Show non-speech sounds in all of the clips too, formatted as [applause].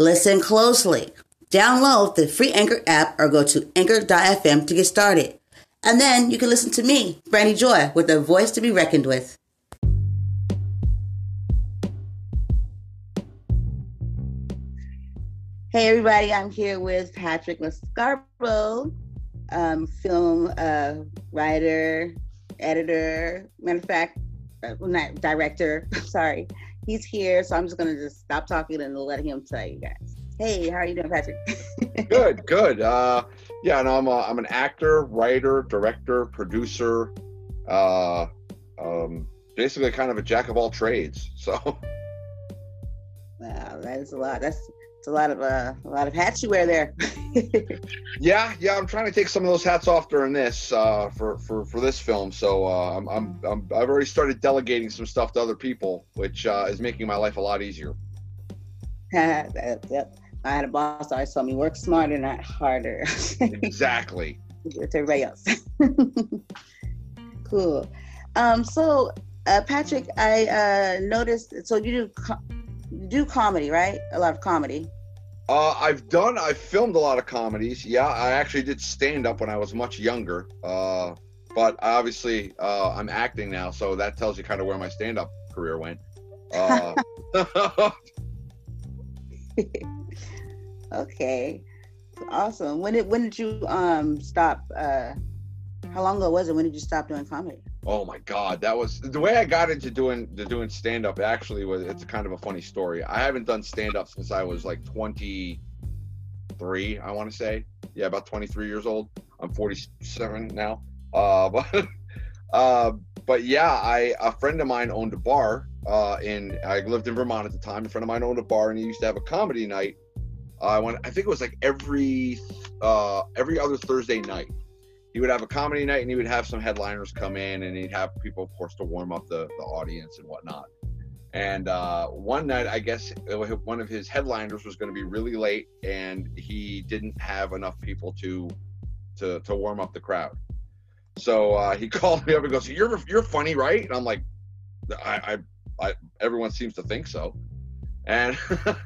Listen closely. Download the free Anchor app or go to anchor.fm to get started. And then you can listen to me, Brandy Joy, with a voice to be reckoned with. Hey everybody, I'm here with Patrick Lescarbeau, um, film uh, writer, editor, matter of fact, uh, not director, [laughs] sorry. He's here, so I'm just gonna just stop talking and let him tell you guys. Hey, how are you doing, Patrick? [laughs] good, good. Uh, yeah, no, I'm a, I'm an actor, writer, director, producer, uh, um, basically kind of a jack of all trades. So. [laughs] Wow, that is a lot. That's a lot of uh, a lot of hats you wear there. [laughs] yeah, yeah, I'm trying to take some of those hats off during this uh, for for for this film. So uh, I'm, I'm I'm I've already started delegating some stuff to other people, which uh, is making my life a lot easier. [laughs] yep. I had a boss always told me work smarter, not harder. [laughs] exactly. to everybody else. cool. Um, so uh, Patrick, I uh, noticed. So you do do comedy, right? A lot of comedy. Uh, I've done. I've filmed a lot of comedies. Yeah, I actually did stand up when I was much younger. Uh, but obviously, uh, I'm acting now, so that tells you kind of where my stand up career went. Uh, [laughs] [laughs] okay, awesome. When did when did you um stop? Uh, how long ago was it? When did you stop doing comedy? Oh my God, that was the way I got into doing the doing stand up. Actually, was it's kind of a funny story. I haven't done stand up since I was like 23. I want to say, yeah, about 23 years old. I'm 47 now. Uh, [laughs] but uh, but yeah, I a friend of mine owned a bar. Uh, in I lived in Vermont at the time. A friend of mine owned a bar, and he used to have a comedy night. I went. I think it was like every uh every other Thursday night he would have a comedy night and he would have some headliners come in and he'd have people of course to warm up the, the audience and whatnot. And uh, one night i guess one of his headliners was going to be really late and he didn't have enough people to to, to warm up the crowd. So uh, he [laughs] called me up and goes you're you're funny right? And i'm like i i, I everyone seems to think so. And. [laughs]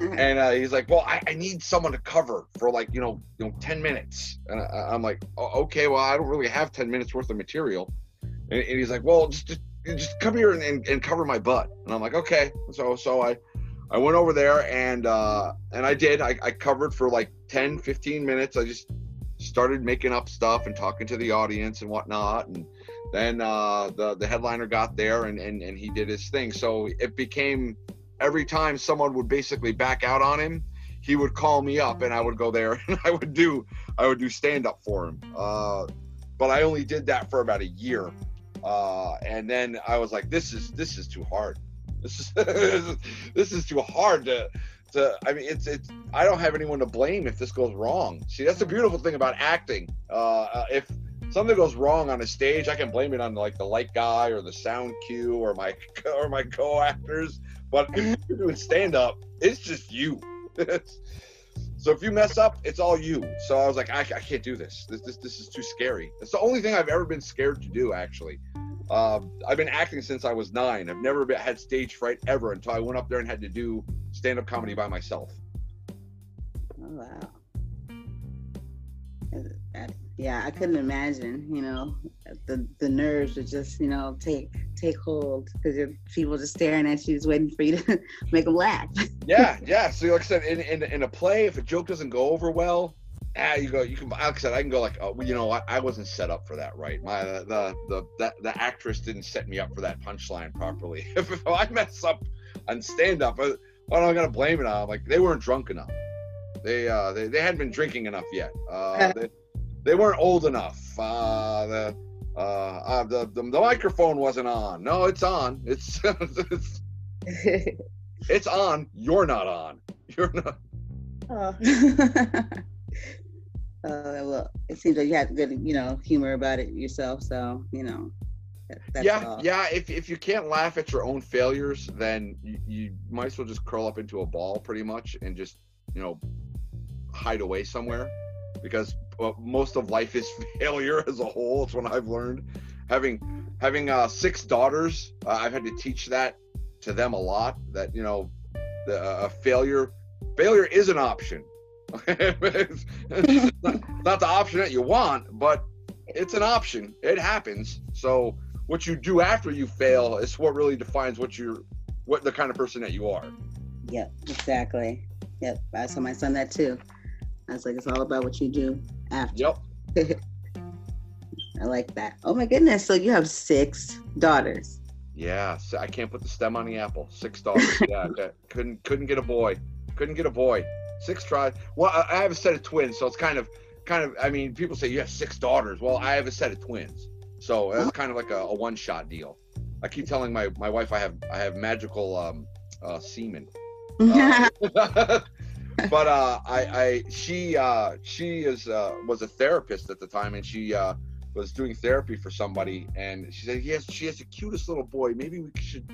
[laughs] and uh, he's like, "Well, I, I, need someone to cover for like you know you know ten minutes." And I, am like, "Okay, well, I don't really have ten minutes worth of material." And, and he's like, "Well, just just, just come here and, and, and, cover my butt." And I'm like, "Okay." So so I I went over there and uh, and I did. I, I covered for like 10, 15 minutes. I just started making up stuff and talking to the audience and whatnot and then uh, the the headliner got there and, and and he did his thing so it became every time someone would basically back out on him, he would call me up and I would go there [laughs] and I would do I would do stand up for him. Uh, but I only did that for about a year, uh, and then I was like, this is this is too hard. [laughs] This is this is too hard to to. I mean, it's it's. I don't have anyone to blame if this goes wrong. See, that's the beautiful thing about acting. Uh, uh if something goes wrong on a stage, I can blame it on like the light guy or the sound cue or my [laughs] or my co-actors. But if [laughs] you're doing stand up, it's just you. [laughs] so if you mess up, it's all you. So I was like, I, I, can't do this. This this this is too scary. It's the only thing I've ever been scared to do. Actually, uh, I've been acting since I was nine. I've never been, had stage fright ever until I went up there and had to do stand up comedy by myself. Oh wow yeah, I couldn't imagine, you know, the the nerves would just, you know, take take hold because people just staring at you, just waiting for you to [laughs] make them laugh. yeah, [laughs] yeah. So like I said, in, in in a play, if a joke doesn't go over well, ah, you go, you can. Like I said, I can go like, oh, you know, I, I wasn't set up for that, right? My the the the the actress didn't set me up for that punchline properly. [laughs] if, if I mess up on stand up, uh, what am I gonna blame it on? Like they weren't drunk enough. They uh they, they hadn't been drinking enough yet. Uh, they, they weren't old enough. Uh, the, uh, uh, the, the, the microphone wasn't on. No, it's on. It's, [laughs] it's It's on. You're not on. You're not. [laughs] Oh. Uh, well, it seems like you have good, you know, humor about it yourself. So, you know, that, yeah, all. yeah. If, if you can't laugh at your own failures, then you, you might as well just curl up into a ball pretty much and just, you know, hide away somewhere because well, most of life is [laughs] failure as a whole. It's what I've learned. Having having uh, six daughters, uh, I've had to teach that to them a lot. That you know, the uh, failure failure is an option. it's, [laughs] not, not the option that you want, but it's an option. It happens. So what you do after you fail is what really defines what you're, what the kind of person that you are. Yep, exactly. Yep, I told my son that too. I was like, it's all about what you do after. Yep. [laughs] I like that. Oh my goodness! So you have six daughters. Yeah, I can't put the stem on the apple. Six daughters. [laughs] yeah, couldn't couldn't get a boy. Couldn't get a boy. Six tries. Well, I have a set of twins, so it's kind of, kind of. I mean, people say you have six daughters. Well, I have a set of twins, so that's kind of like a, a one-shot deal. I keep telling my my wife I have I have magical um, uh, semen. [laughs] Uh, but uh, I, I she uh, she is uh, was a therapist at the time, and she uh, was doing therapy for somebody, and she said, "Yes, she has the cutest little boy. Maybe we should."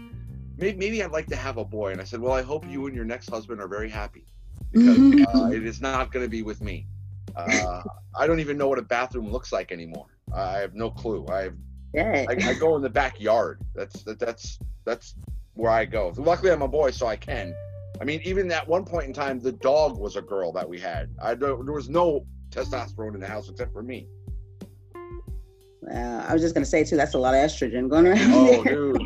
Maybe, maybe I'd like to have a boy. And I said, Well, I hope you and your next husband are very happy because uh, it is not going to be with me. Uh, I don't even know what a bathroom looks like anymore. I have no clue. I have, I, I, go in the backyard. That's that, that's that's where I go. Luckily, I'm a boy, so I can. I mean, even at one point in time, the dog was a girl that we had. I there was no testosterone in the house except for me. Well, I was just gonna say too. That's a lot of estrogen going around. Oh, dude!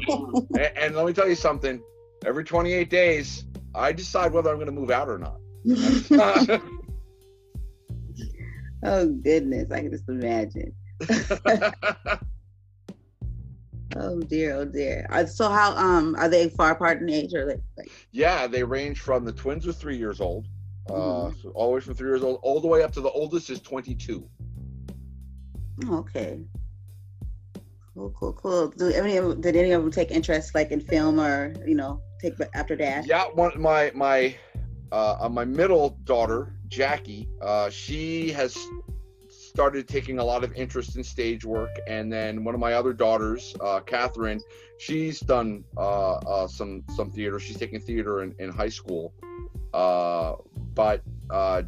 and, and let me tell you something. Every 28 days, I decide whether I'm going to move out or not. [laughs] oh goodness, I can just imagine. [laughs] [laughs] oh dear, oh dear. Uh, so how um are they far apart in age or like, like... Yeah, they range from the twins are three years old, uh, mm-hmm. so all the way from three years old, all the way up to the oldest is 22. Okay. Cool, cool, cool. Do any of did any of them take interest like in film or you know take after that? Yeah, one my my uh, uh, my middle daughter Jackie, uh, she has started taking a lot of interest in stage work, and then one of my other daughters, uh, Catherine, she's done uh, uh, some some theater. She's taking theater in, in high school, but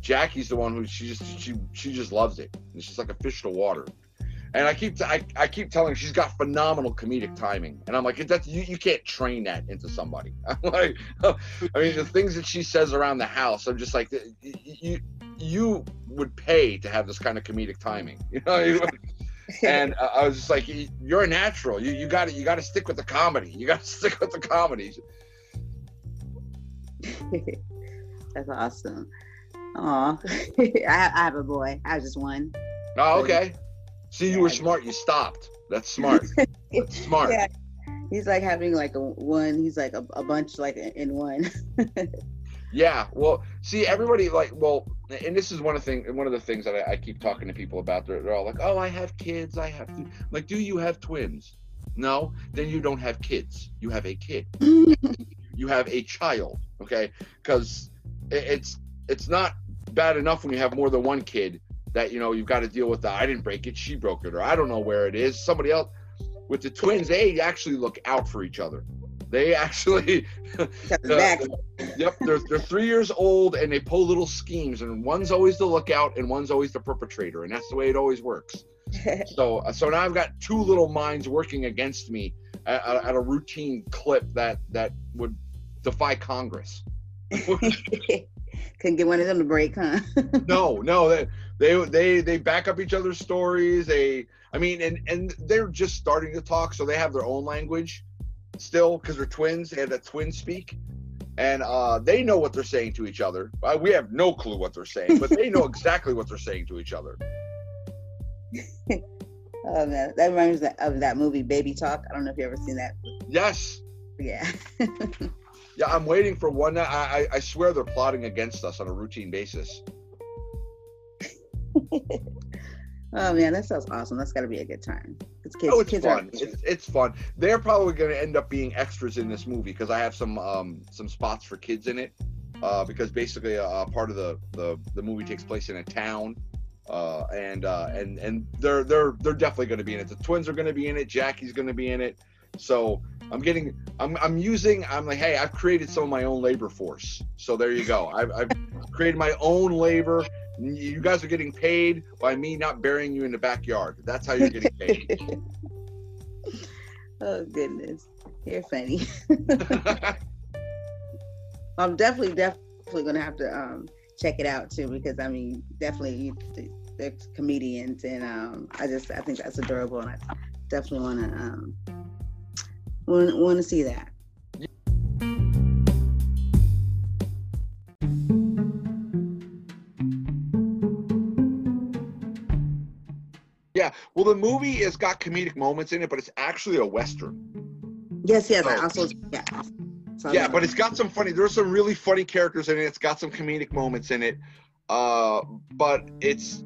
Jackie's the one who she just she she just loves it. It's just like a fish to water and I keep I, I keep telling her she's got phenomenal comedic timing, and I'm like, that's you, you can't train that into somebody. [laughs] I'm like, I mean, the things that she says around the house, I'm just like, you you would pay to have this kind of comedic timing, [laughs] you know. and uh, I was just like, you're a natural. You you got to you got to stick with the comedy. You got to [laughs] stick with the comedy. that's awesome. Aw, I, I have a boy. I have just one. Oh, okay. See, you were smart. You stopped. That's smart. [laughs] That's smart. Yeah. He's like having like a one. He's like a, a bunch like in one. [laughs] yeah. Well, see, everybody like well, and this is one of the thing. One of the things that I, I keep talking to people about. They're, they're all like, "Oh, I have kids. I have to." Mm-hmm. Like, do you have twins? No. Then you don't have kids. You have a kid. [laughs] you have a child. Okay, because it's it's not bad enough when you have more than one kid that you know you've got to deal with that. I didn't break it, she broke it, or I don't know where it is. Somebody else. With the twins, they actually look out for each other. They [laughs] actually, uh, yep, they're they're three years old and they pull little schemes, and one's always the lookout and one's always the perpetrator, and that's the way it always works. [laughs] so uh, so now I've got two little minds working against me at, at a routine clip that that would defy Congress. [laughs] Couldn't get one of them to break, huh? no, no, they they they back up each other's stories. They, I mean, and and they're just starting to talk, so they have their own language still because they're twins. They have that twin speak, and uh, they know what they're saying to each other. Uh, we have no clue what they're saying, but they know [laughs] exactly what they're saying to each other. [laughs] oh man, that reminds me of that movie Baby Talk. I don't know if you ever seen that. Yes. Yeah. [laughs] yeah, I'm waiting for one. I, I I swear they're plotting against us on a routine basis. [laughs] Oh man, that sounds awesome. That's got to be a good time. It's kids, oh, it's kids fun. It's, it's fun. They're probably going to end up being extras in this movie because I have some um, some spots for kids in it. Uh, because basically, uh, part of the, the the movie takes place in a town, uh, and uh, and and they're they're they're definitely going to be in it. The twins are going to be in it. Jackie's going to be in it. So I'm getting I'm I'm using I'm like hey I've created some of my own labor force. So there you go. I've, I've created my own labor you guys are getting paid by me not burying you in the backyard. That's how you're getting [laughs] paid. [laughs] oh goodness, you're funny. [laughs] I'm definitely definitely gonna have to um, check it out too because I mean definitely they're comedians and um, I just I think that's adorable and I definitely want to um, want want to see that. Yeah. Well, the movie has got comedic moments in it, but it's actually a western. Yes, yes. I also yeah. So yeah, but it's got some funny. There's some really funny characters in it. It's got some comedic moments in it. Uh, but it's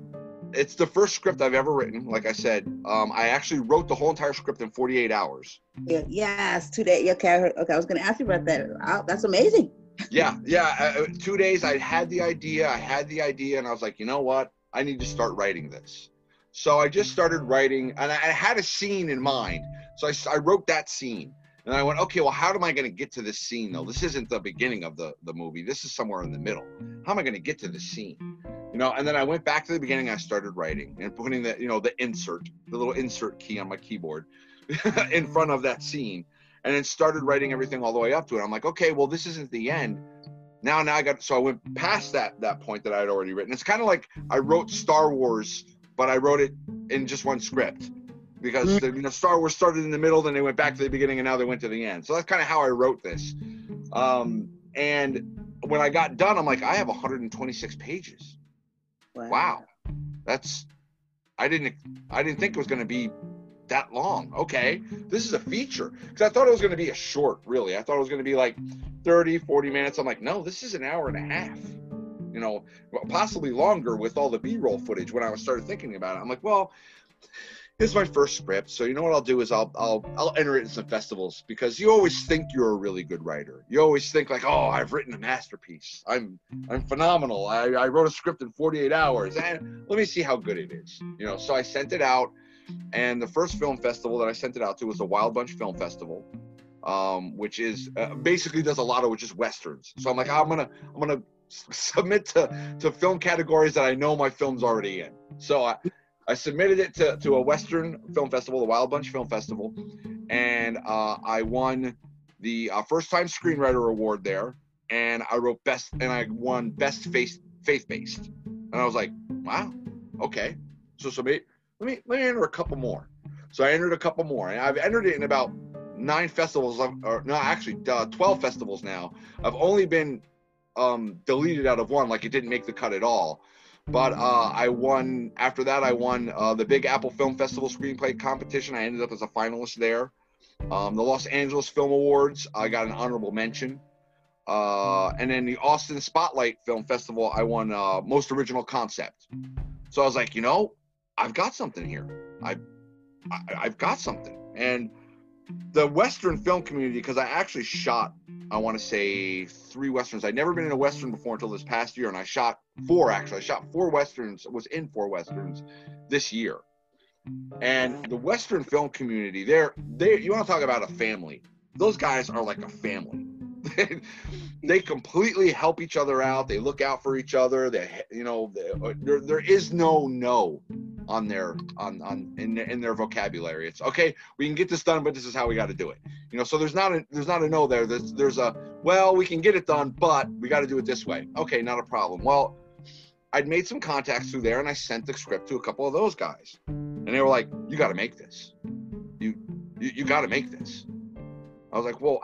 it's the first script I've ever written. Like I said, um, I actually wrote the whole entire script in 48 hours. Yeah, yes, two days. Okay, okay. I was going to ask you about that. That's amazing. yeah, yeah. Uh, uh, two days. I had the idea. I had the idea, and I was like, you know what? I need to start writing this. So I just started mm-hmm. writing, and I, had a scene in mind. So I, I wrote that scene. And I went, okay, well, how am I going to get to this scene though? This isn't the beginning of the, the movie. This is somewhere in the middle. How am I going to get to the scene? You know, and then I went back to the beginning. I started writing and putting the, you know, the insert, the little insert key on my keyboard [laughs] in front of that scene, and then started writing everything all the way up to it. I'm like, okay, well, this isn't the end. Now, now I got so I went past that that point that I'd already written. It's kind of like I wrote Star Wars but I wrote it in just one script because mm. the, you know Star Wars started in the middle, then they went back to the beginning, and now they went to the end. So that's kind of how I wrote this. Um, and when I got done, I'm like, I have 126 pages. Wow, wow. that's I didn't I didn't think it was going to be that long. Okay, this is a feature because I thought it was going to be a short. Really, I thought it was going to be like 30, 40 minutes. I'm like, no, this is an hour and a half you know, possibly longer with all the B-roll footage when I started thinking about it. I'm like, well, here's my first script. So you know what I'll do is I'll I'll I'll enter it in some festivals because you always think you're a really good writer. You always think like, oh, I've written a masterpiece. I'm I'm phenomenal. I, I wrote a script in 48 hours. And let me see how good it is. You know, so I sent it out. And the first film festival that I sent it out to was the Wild Bunch Film Festival. Um, which is uh, basically does a lot of just westerns. So I'm like, I'm gonna I'm gonna submit to, to film categories that I know my film's already in. So I, I submitted it to, to a Western film festival, the Wild Bunch Film Festival, and uh, I won the uh, first time screenwriter award there. And I wrote best, and I won best faith faith based. And I was like, wow, okay. So so let me let me enter a couple more. So I entered a couple more, and I've entered it in about nine festivals, or no, actually uh, twelve festivals now. I've only been um, deleted out of one, like it didn't make the cut at all. But uh, I won. After that, I won uh, the Big Apple Film Festival screenplay competition. I ended up as a finalist there. Um, the Los Angeles Film Awards, I got an honorable mention. Uh, and then the Austin Spotlight Film Festival, I won uh, most original concept. So I was like, you know, I've got something here. I, I I've got something. And the Western film community, because I actually shot I want to say three westerns. I'd never been in a western before until this past year, and I shot four actually. I shot four westerns. Was in four westerns this year. And the western film community, they're they. You want to talk about a family? Those guys are like a family. [laughs] they completely help each other out. They look out for each other. They, you know, they, uh, there there is no no on their on on in in their vocabulary. It's okay. We can get this done, but this is how we got to do it. You know, so there's not a there's not a no there. There's there's a well, we can get it done, but we got to do it this way. Okay, not a problem. Well, I'd made some contacts through there, and I sent the script to a couple of those guys, and they were like, "You got to make this. You you, you got to make this." I was like, "Well."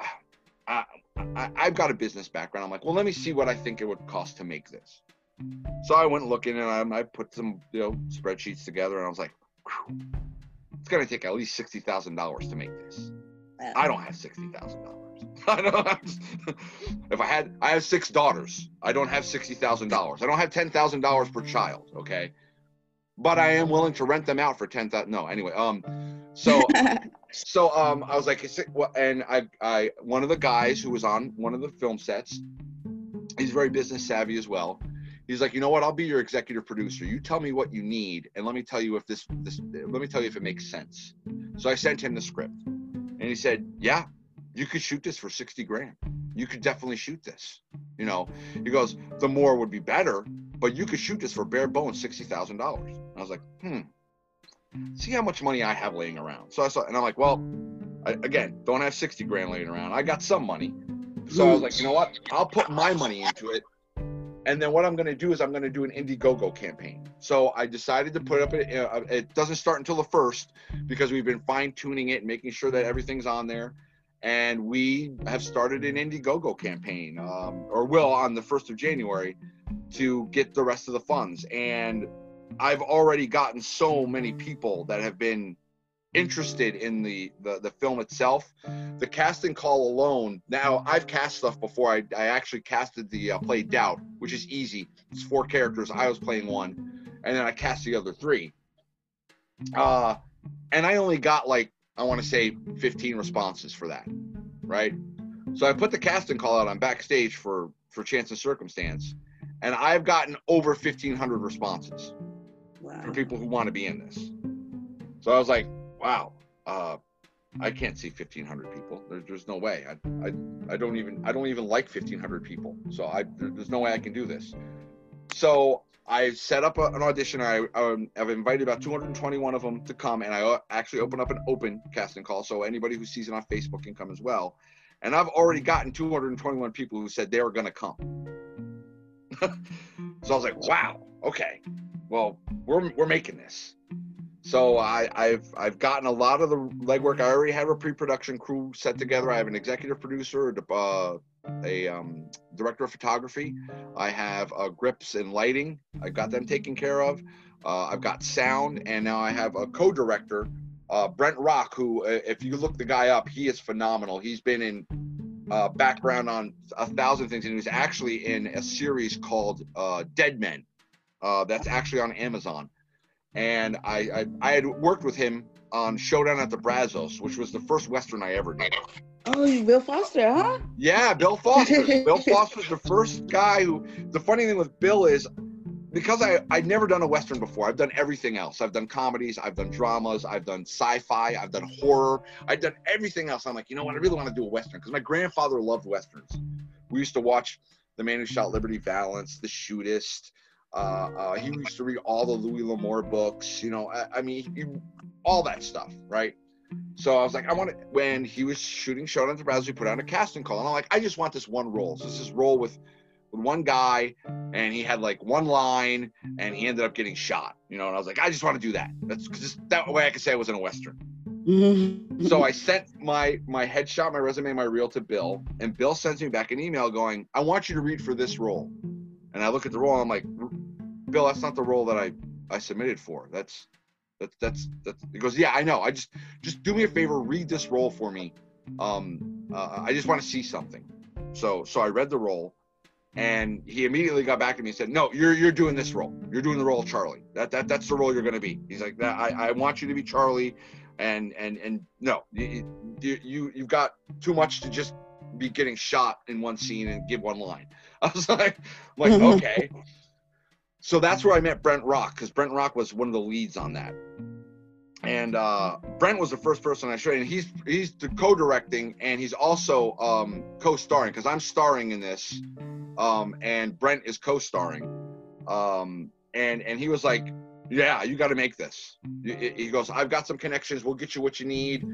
I, I, I've got a business background. I'm like, well, let me see what I think it would cost to make this. So I went looking and I, I put some, you know, spreadsheets together, and I was like, it's going to take at least sixty thousand dollars to make this. I don't have sixty thousand dollars. [laughs] I don't. Have, if I had, I have six daughters. I don't have sixty thousand dollars. I don't have ten thousand dollars per child. Okay, but I am willing to rent them out for ten thousand. No, anyway. Um, so [laughs] so um, I was like, and I I one of the guys who was on one of the film sets, he's very business savvy as well. He's like, you know what? I'll be your executive producer. You tell me what you need, and let me tell you if this this let me tell you if it makes sense. So I sent him the script, and he said, yeah, you could shoot this for sixty grand. You could definitely shoot this. You know, he goes, the more would be better, but you could shoot this for bare bones sixty thousand dollars. I was like, hmm. See how much money I have laying around. So I saw, and I'm like, well, I, again, don't have sixty grand laying around. I got some money, so I was like, you know what? I'll put my money into it, and then what I'm going to do is I'm going to do an Indiegogo campaign. So I decided to put up it. It doesn't start until the first because we've been fine tuning it making sure that everything's on there and we have started an Indiegogo campaign, um, or will on the first of January, to get the rest of the funds. And I've already gotten so many people that have been interested in the, the the film itself. The casting call alone. Now I've cast stuff before. I, I actually casted the uh, play Doubt, which is easy. It's four characters. I was playing one, and then I cast the other three. Uh, and I only got like I want to say 15 responses for that, right? So I put the casting call out on backstage for for chance and circumstance, and I've gotten over 1,500 responses from people who want to be in this. So I was like, wow, uh, I can't see 1,500 people. There, there's no way. I, I I don't even I don't even like 1,500 people. So I there, there's no way I can do this. So I set up a, an audition. I um, I've invited about 221 of them to come, and I uh, actually open up an open casting call, so anybody who sees it on Facebook can come as well. And I've already gotten 221 people who said they were going to come. [laughs] so I was like, wow, okay, well, we're we're making this. So I, I've I've gotten a lot of the legwork. I already have a pre-production crew set together. I have an executive producer, uh, a um, director of photography. I have uh, grips and lighting. I've got them taken care of. Uh, I've got sound, and now I have a co-director, uh, Brent Rock, who, uh, if you look the guy up, he is phenomenal. He's been in uh, background on a thousand things, and he was actually in a series called Dead Men. Uh, that's actually on Amazon. And I, I, I had worked with him on Showdown at the Brazos, which was the first Western I ever did. Oh, Bill Foster, huh? Yeah, Bill Foster. [laughs] Bill Foster's the first guy who. The funny thing with Bill is because I I'd never done a western before. I've done everything else. I've done comedies, I've done dramas, I've done sci-fi, I've done horror, I've done everything else. I'm like, you know what? I really want to do a western because my grandfather loved westerns. We used to watch The Man Who Shot Liberty Valance, The Shootist. Uh, uh, he used to read all the Louis L'Amour books. You know, I, I mean, he, all that stuff, right? So I was like, I want to. When he was shooting Showdown to Brazos, we put out a casting call, and I'm like, I just want this one role. So this is role with with one guy, and he had like one line, and he ended up getting shot. You know, and I was like, I just want to do that. That's because that way I could say I was in a western. [laughs] so I sent my my headshot, my resume, my reel to Bill, and Bill sends me back an email going, I want you to read for this role. And I look at the role, and I'm like, Bill, that's not the role that I I submitted for. That's that's that's that's. He goes, yeah, I know. I just just do me a favor, read this role for me. Um, uh, I just want to see something. So so I read the role, and he immediately got back to me and said, no, you're you're doing this role. You're doing the role of Charlie. That that that's the role you're going to be. He's like, that I I want you to be Charlie, and and and no, you you you've got too much to just be getting shot in one scene and give one line. [laughs] I was like, like [laughs] okay so that's where I met Brent Rock because Brent Rock was one of the leads on that. And uh, Brent was the first person I showed, and he's he's co-directing and he's also um, co-starring because I'm starring in this, um, and Brent is co-starring. Um, and and he was like, "Yeah, you got to make this." He goes, "I've got some connections. We'll get you what you need.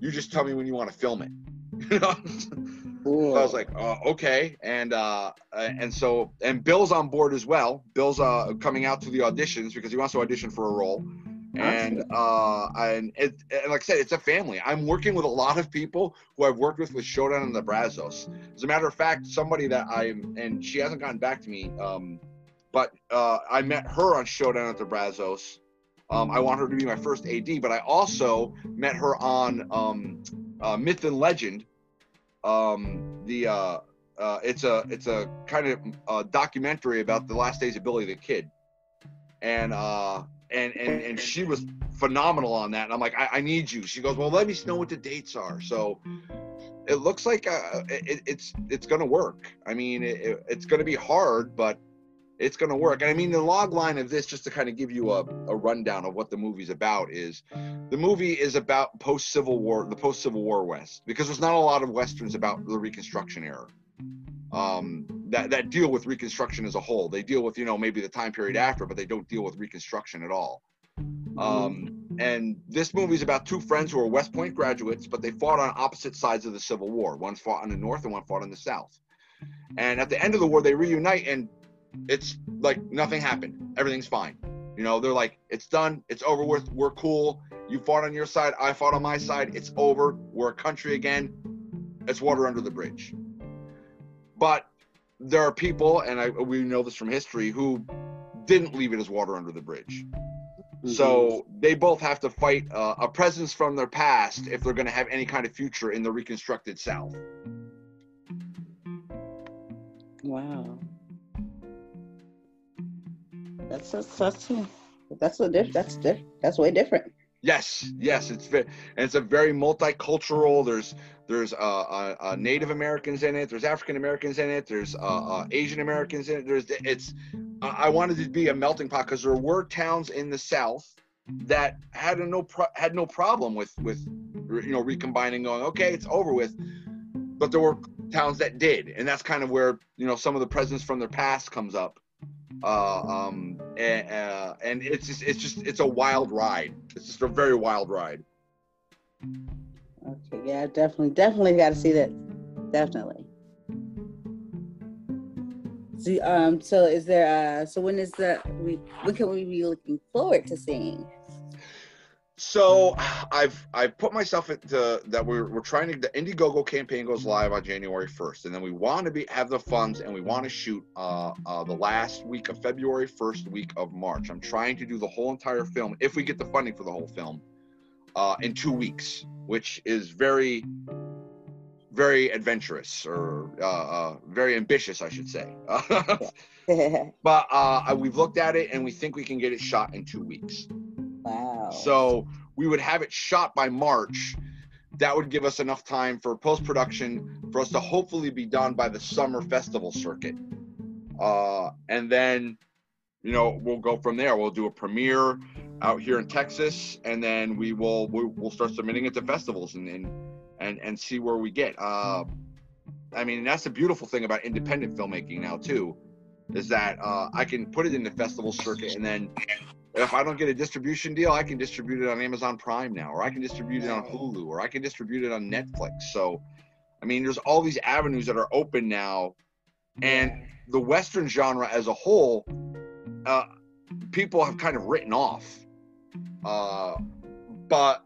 You just tell me when you want to film it." [laughs] You know. Cool. So I was like, uh, okay, and uh, and so and Bill's on board as well. Bill's uh, coming out to the auditions because he wants to audition for a role, and uh, and, it, and like I said, it's a family. I'm working with a lot of people who I've worked with with Showdown at the Brazos. As a matter of fact, somebody that I'm and she hasn't gotten back to me, um, but uh, I met her on Showdown at the Brazos. Um, I want her to be my first AD, but I also met her on um, uh, Myth and Legend um, the uh, uh, it's a it's a kind of uh, documentary about the last days of Billy the Kid. and uh, and and and she was phenomenal on that. And I'm like, I, I need you. She goes, well, let me know what the dates are. So it looks like uh, it, it's it's gonna work. I mean, it, it's gonna be hard, but it's going to work. And I mean, the log line of this, just to kind of give you a, a rundown of what the movie's about, is the movie is about post Civil War, the post Civil War West, because there's not a lot of westerns about the Reconstruction era um, that that deal with Reconstruction as a whole. They deal with you know maybe the time period after, but they don't deal with Reconstruction at all. Um, and this movie is about two friends who are West Point graduates, but they fought on opposite sides of the Civil War. One fought in the North and one fought in the South. And at the end of the war, they reunite, and it's like nothing happened. Everything's fine. You know, they're like, it's done. It's over with. We're cool. You fought on your side. I fought on my side. It's over. We're a country again. It's water under the bridge. But there are people, and I, we know this from history, who didn't leave it as water under the bridge. Mm-hmm. So they both have to fight uh, a presence from their past if they're going to have any kind of future in the reconstructed South. Wow. That's that's that's that's a diff, that's diff, that's way different. Yes, yes, it's very, and it's a very multicultural. There's there's uh, uh, uh, Native Americans in it. There's African Americans in it. There's uh, uh Asian Americans in it. There's it's. I wanted to be a melting pot because there were towns in the South that had no pro- had no problem with with you know recombining, going okay, it's over with. But there were towns that did, and that's kind of where you know some of the presence from their past comes up uh, um, and, uh, and it's just it's just it's a wild ride. It's just a very wild ride. Okay, yeah, definitely, definitely got to see that. Definitely. So, um, so is there? Uh, so when is the we? When can we be looking forward to seeing? So I've I've put myself into that we're we're trying to the Indiegogo campaign goes live on January 1st, and then we want to be have the funds and we want to shoot uh, uh, the last week of February, first week of March. I'm trying to do the whole entire film if we get the funding for the whole film uh, in two weeks, which is very very adventurous or uh, uh, very ambitious, I should say. [laughs] [laughs] but uh, we've looked at it and we think we can get it shot in two weeks. So we would have it shot by March. That would give us enough time for post production for us to hopefully be done by the summer festival circuit. Uh, and then, you know, we'll go from there. We'll do a premiere out here in Texas, and then we will we'll start submitting it to festivals and and and, and see where we get. Uh, I mean, that's the beautiful thing about independent filmmaking now too, is that uh, I can put it in the festival circuit, and then if I don't get a distribution deal, I can distribute it on Amazon Prime now, or I can distribute it on Hulu, or I can distribute it on Netflix. So, I mean, there's all these avenues that are open now, and the Western genre as a whole, uh, people have kind of written off. Uh, but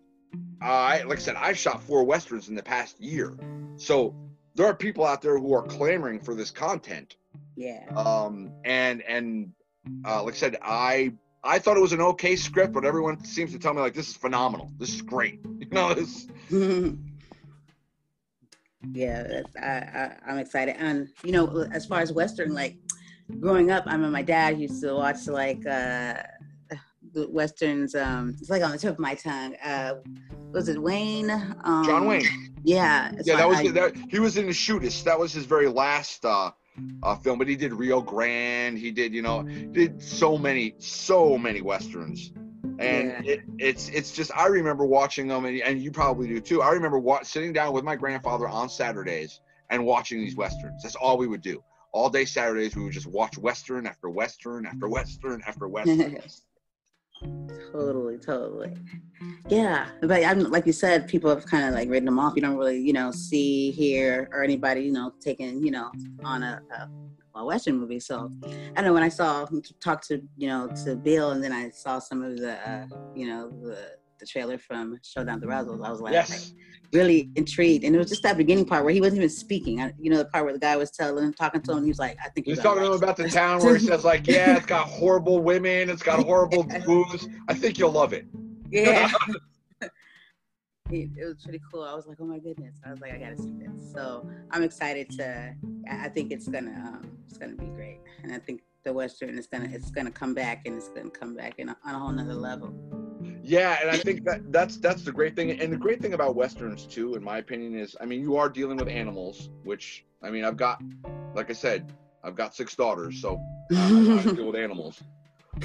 I, like I said, I've shot four westerns in the past year, so there are people out there who are clamoring for this content. Yeah. Um, and and uh, like I said, I I thought it was an okay script, but everyone seems to tell me like this is phenomenal. This is great. [laughs] You know this. [laughs] yeah, I, I I'm excited. And you know, as far as Western, like growing up, I mean, my dad used to watch like uh the westerns. Um, it's like on the tip of my tongue. Uh, was it Wayne? Um, John Wayne. Yeah. Yeah, that was I, that, he was in the Shootist. That was his very last uh uh, film, but he did Rio Grande. He did, you know, did so many, so many westerns, and yeah. it, it's it's just I remember watching them, and, and you probably do too. I remember wa- sitting down with my grandfather on Saturdays and watching these westerns. That's all we would do all day Saturdays. We would just watch western after western after western after [laughs] western. Totally, totally. Yeah, but I'm like you said, people have kind of like written them off. You don't really, you know, see, hear, or anybody, you know, taking, you know, on a, a, a Western movie. So I know when I saw talk to, you know, to Bill, and then I saw some of the, uh, you know, the the trailer from Showdown the Brazos, I was like, yes. Really intrigued. And it was just that beginning part where he wasn't even speaking. I, you know, the part where the guy was telling, talking to him, he was like, I think he's talking to him about the town where he says, like, [laughs] yeah, it's got horrible women, it's got horrible booze. I think you'll love it. Yeah. [laughs] it, it was pretty cool. I was like, oh my goodness. I was like, I gotta see this. So I'm excited to. I think it's gonna um, it's gonna be great, and I think the Western is gonna it's gonna come back and it's gonna come back in a, on a whole nother level. Yeah, and I think that that's that's the great thing, and the great thing about westerns too, in my opinion, is I mean you are dealing with animals, which I mean I've got, like I said, I've got six daughters, so uh, I deal with animals.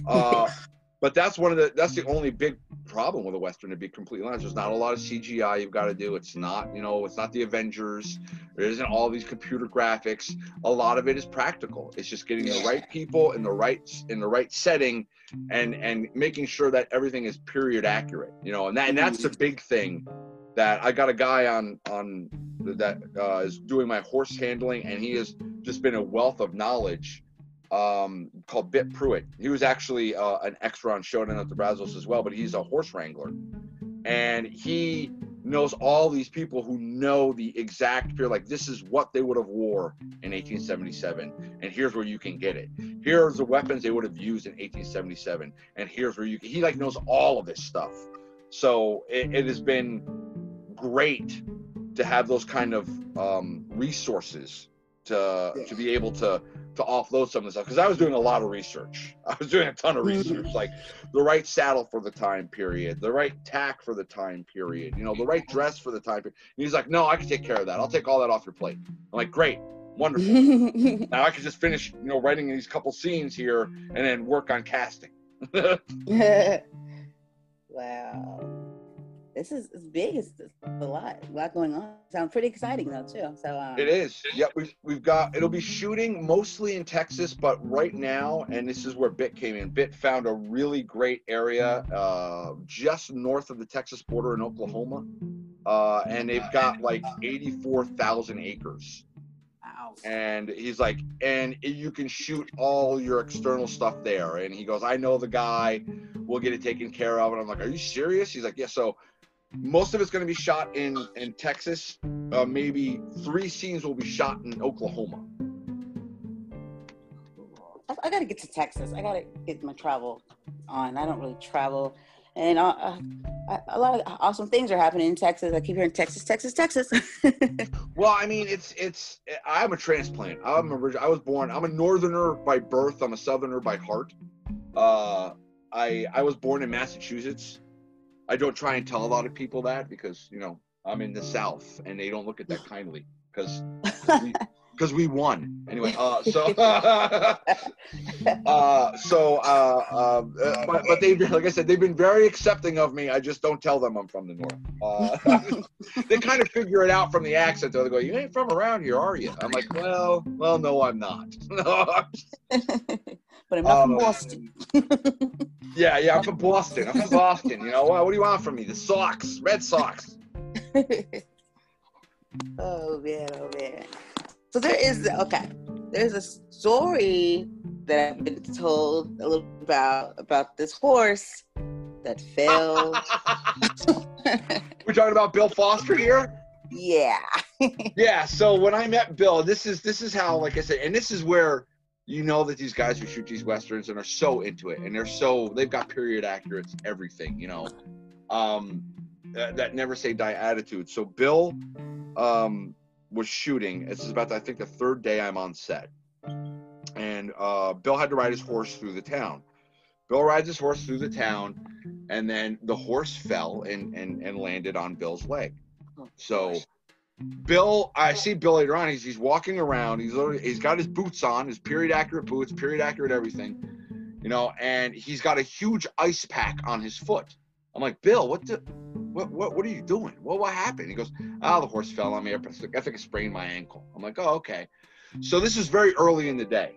Uh, [laughs] but that's one of the that's the only big problem with a western to be completely honest. There's not a lot of cgi you've got to do. It's not you know it's not the avengers. There isn't all these computer graphics. A lot of it is practical. It's just getting the right people in the right in the right setting and and making sure that everything is period accurate you know and that and that's the big thing that i got a guy on on that uh, is doing my horse handling and he has just been a wealth of knowledge um, called Bit Pruitt. He was actually uh, an extra on Showdown at the Brazos as well, but he's a horse wrangler. And he knows all these people who know the exact period, like this is what they would have wore in 1877, and here's where you can get it. Here's the weapons they would have used in 1877, and here's where you can, he like knows all of this stuff. So it, it has been great to have those kind of um, resources to to be able to to offload some of the stuff because I was doing a lot of research. [laughs] I was doing a ton of Mm-hmm. research, like the right saddle for the time period, the right tack for the time period, you know, the right dress for the time period. And he's like, "No, I can take care of that. I'll take all that off your plate." I'm like, "Great, wonderful. [laughs] now I can just finish, you know, writing these couple scenes here and then work on casting." [laughs] wow. This is it's big. It's, it's a lot, a lot going on. Sounds pretty exciting though too. So um, It is. Yep, we've, we've got, it'll be shooting mostly in Texas, but right now, and this is where Bit came in, Bit found a really great area uh, just north of the Texas border in Oklahoma. Uh, and they've got like 84,000 acres. Wow. And he's like, and you can shoot all your external stuff there. And he goes, I know the guy, we'll get it taken care of. And I'm like, Are you serious? He's like, Yeah. So most of it's going to be shot in in Texas. Uh, maybe three scenes will be shot in Oklahoma. I, I got to get to Texas. I got to get my travel on. I don't really travel, and uh, uh, I, a lot of awesome things are happening in Texas. I keep hearing Texas, Texas, Texas. [laughs] Well, I mean, it's it's. I'm a transplant. I'm a, I was born. I'm a northerner by birth. I'm a southerner by heart. Uh, I I was born in Massachusetts. I don't try and tell a lot of people that because you know I'm in the South and they don't look at that kindly because because [laughs] we won anyway. Uh, so [laughs] [laughs] uh, so uh, uh, uh, but, but they like I said they've been very accepting of me. I just don't tell them I'm from the north. Uh, they kind of figure it out from the accent. Though they go, "You ain't from around here, are you?" I'm like, "Well, well, no, I'm not." But I'm not from Um, Boston. [laughs] yeah, yeah, I'm from Boston. I'm from Boston. You know, well, what do you want from me? The Sox, Red Sox. [laughs] oh man, oh man. So there is okay. There's a story that I've been told a little about about this horse that fell. [laughs] We're talking about Bill Foster here. yeah. Yeah. So when I met Bill, this is this is how, like I said, and this is where you know that these guys who shoot these westerns and are so into it, and they're so they've got period accurate everything, you know, um, that, that never say die attitude. So Bill, um, was shooting. This is about I think the third day I'm on set, and uh, Bill had to ride his horse through the town. Bill rides his horse through the town, and then the horse fell and and, and landed on Bill's leg. So Bill, I see Bill later on. He's he's walking around. He's he's got his boots on, his period accurate boots, period accurate everything, you know, and he's got a huge ice pack on his foot. I'm like, Bill, what the, what what what are you doing? What what happened? He goes, ah, the horse fell on me. I think I sprained my ankle. I'm like, oh okay. So this is very early in the day.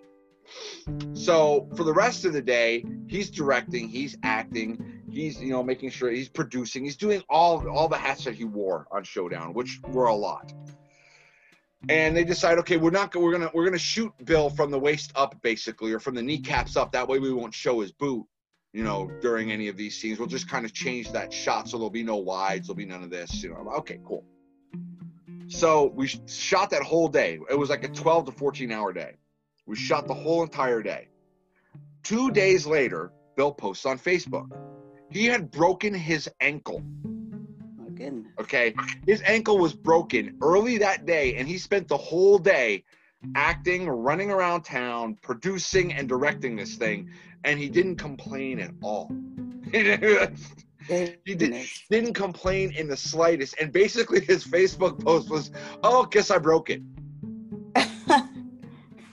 So for the rest of the day, he's directing, he's acting, he's you know making sure he's producing, he's doing all all the hats that he wore on Showdown, which were a lot. And they decide, okay, we're not we're gonna we're gonna shoot Bill from the waist up basically, or from the kneecaps up. That way we won't show his boot, you know, during any of these scenes. We'll just kind of change that shot so there'll be no wides, there'll be none of this. You know, okay, cool. So we shot that whole day. It was like a 12 to 14 hour day. We shot the whole entire day. Two days later, Bill posts on Facebook. He had broken his ankle. Goodness. Okay. His ankle was broken early that day, and he spent the whole day acting, running around town, producing and directing this thing, and he didn't complain at all. [laughs] he did, didn't complain in the slightest. And basically, his Facebook post was, "Oh, guess I broke it."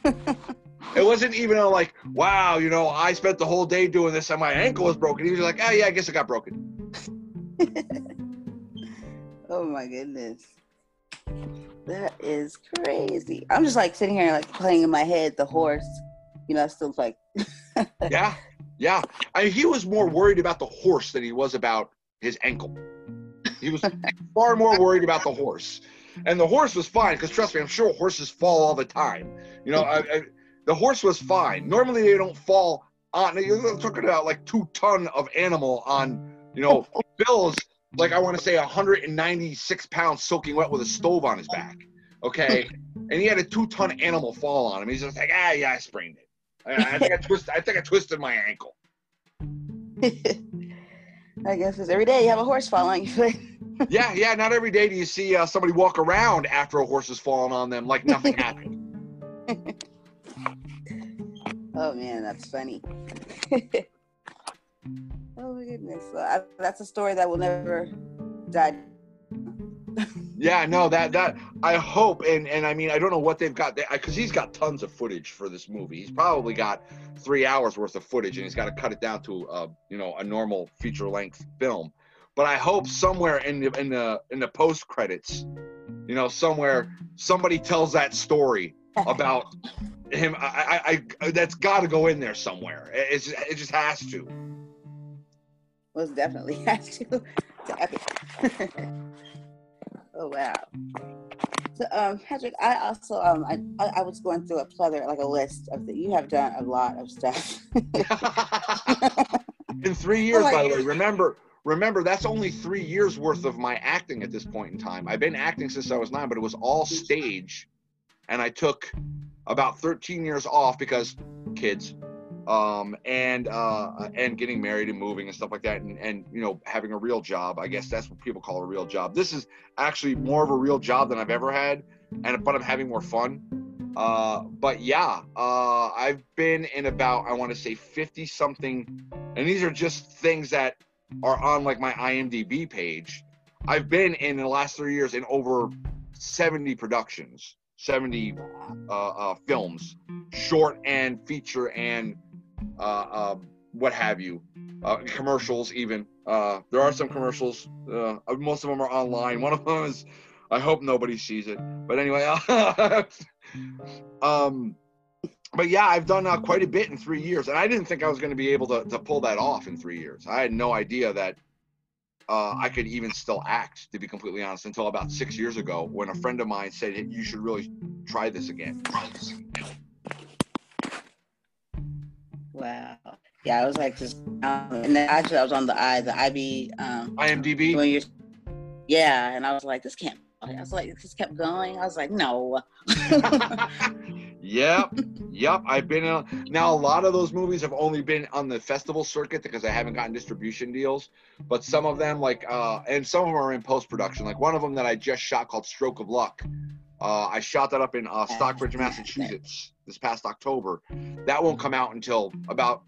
[laughs] it wasn't even a like, "Wow, you know, I spent the whole day doing this and my ankle was broken." He was like, "Oh yeah, I guess it got broken." [laughs] oh my goodness. That is crazy. I'm just like sitting here like playing in my head the horse. You know, still like [laughs] Yeah. Yeah. I mean, he was more worried about the horse than he was about his ankle. He was [laughs] far more worried about the horse. And the horse was fine because trust me, I'm sure horses fall all the time. You know, I, I, the horse was fine. Normally they don't fall on. You're talking about like two ton of animal on, you know, [laughs] Bill's like I want to say 196 pounds soaking wet with a stove on his back. Okay, [laughs] and he had a two ton animal fall on him. He's just like, ah, yeah, I sprained it. I, I think I twisted. I think I twisted my ankle. [laughs] I guess it's every day you have a horse fall on you. yeah, yeah. Not every day do you see uh, somebody walk around after a horse has fallen on them like nothing happened. Oh man, that's funny. [laughs] Oh my goodness, I, that's a story that will never die. yeah, no, that that I hope, and and I mean, I don't know what they've got there because he's got tons of footage for this movie. He's probably got three hours worth of footage, and he's got to cut it down to uh, you know a normal feature length film. But I hope somewhere in the in the in the post credits, you know, somewhere somebody tells that story about him. I, I, I that's got to go in there somewhere. It, just, it just has to most definitely [laughs] has to. [laughs] oh wow. So um, Patrick, I also um, I, I was going through a plethora, like a list of that. You have done a lot of stuff. [laughs] in three years, oh by the way. Remember, remember that's only three years worth of my acting at this point in time. I've been acting since I was nine, but it was all stage, and I took about 13 years off because kids um, and uh, and getting married and moving and stuff like that, and, and you know having a real job. I guess that's what people call a real job. This is actually more of a real job than I've ever had, and but I'm having more fun. Uh, but yeah, uh, I've been in about I want to say 50 something, and these are just things that are on like my IMDb page. I've been in the last three years in over 70 productions, 70 uh, uh, films, short and feature and uh, uh, what have you, uh, commercials even. Uh, there are some commercials. Most of them are online. One of them is, I hope nobody sees it. But anyway, [laughs] um, but yeah, I've done quite a bit in three years, and I didn't think I was going to be able to, to pull that off in three years. I had no idea that uh, I could even still act, to be completely honest, until about six years ago when a friend of mine said, hey, You should really try this again. Wow. Yeah, I was like just, um, and then actually I was on the I the IB um, IMDb. yeah, and I was like, this can't. I was like, this kept going. I was like, no. [laughs] [laughs] yep, [laughs] yep. I've been in. Now a lot of those movies have only been on the festival circuit because I haven't gotten distribution deals. But some of them, like, uh, and some of them are in post production. Like one of them that I just shot called Stroke of Luck. Uh, I shot that up in uh, Stockbridge, Massachusetts this past October. That won't come out until about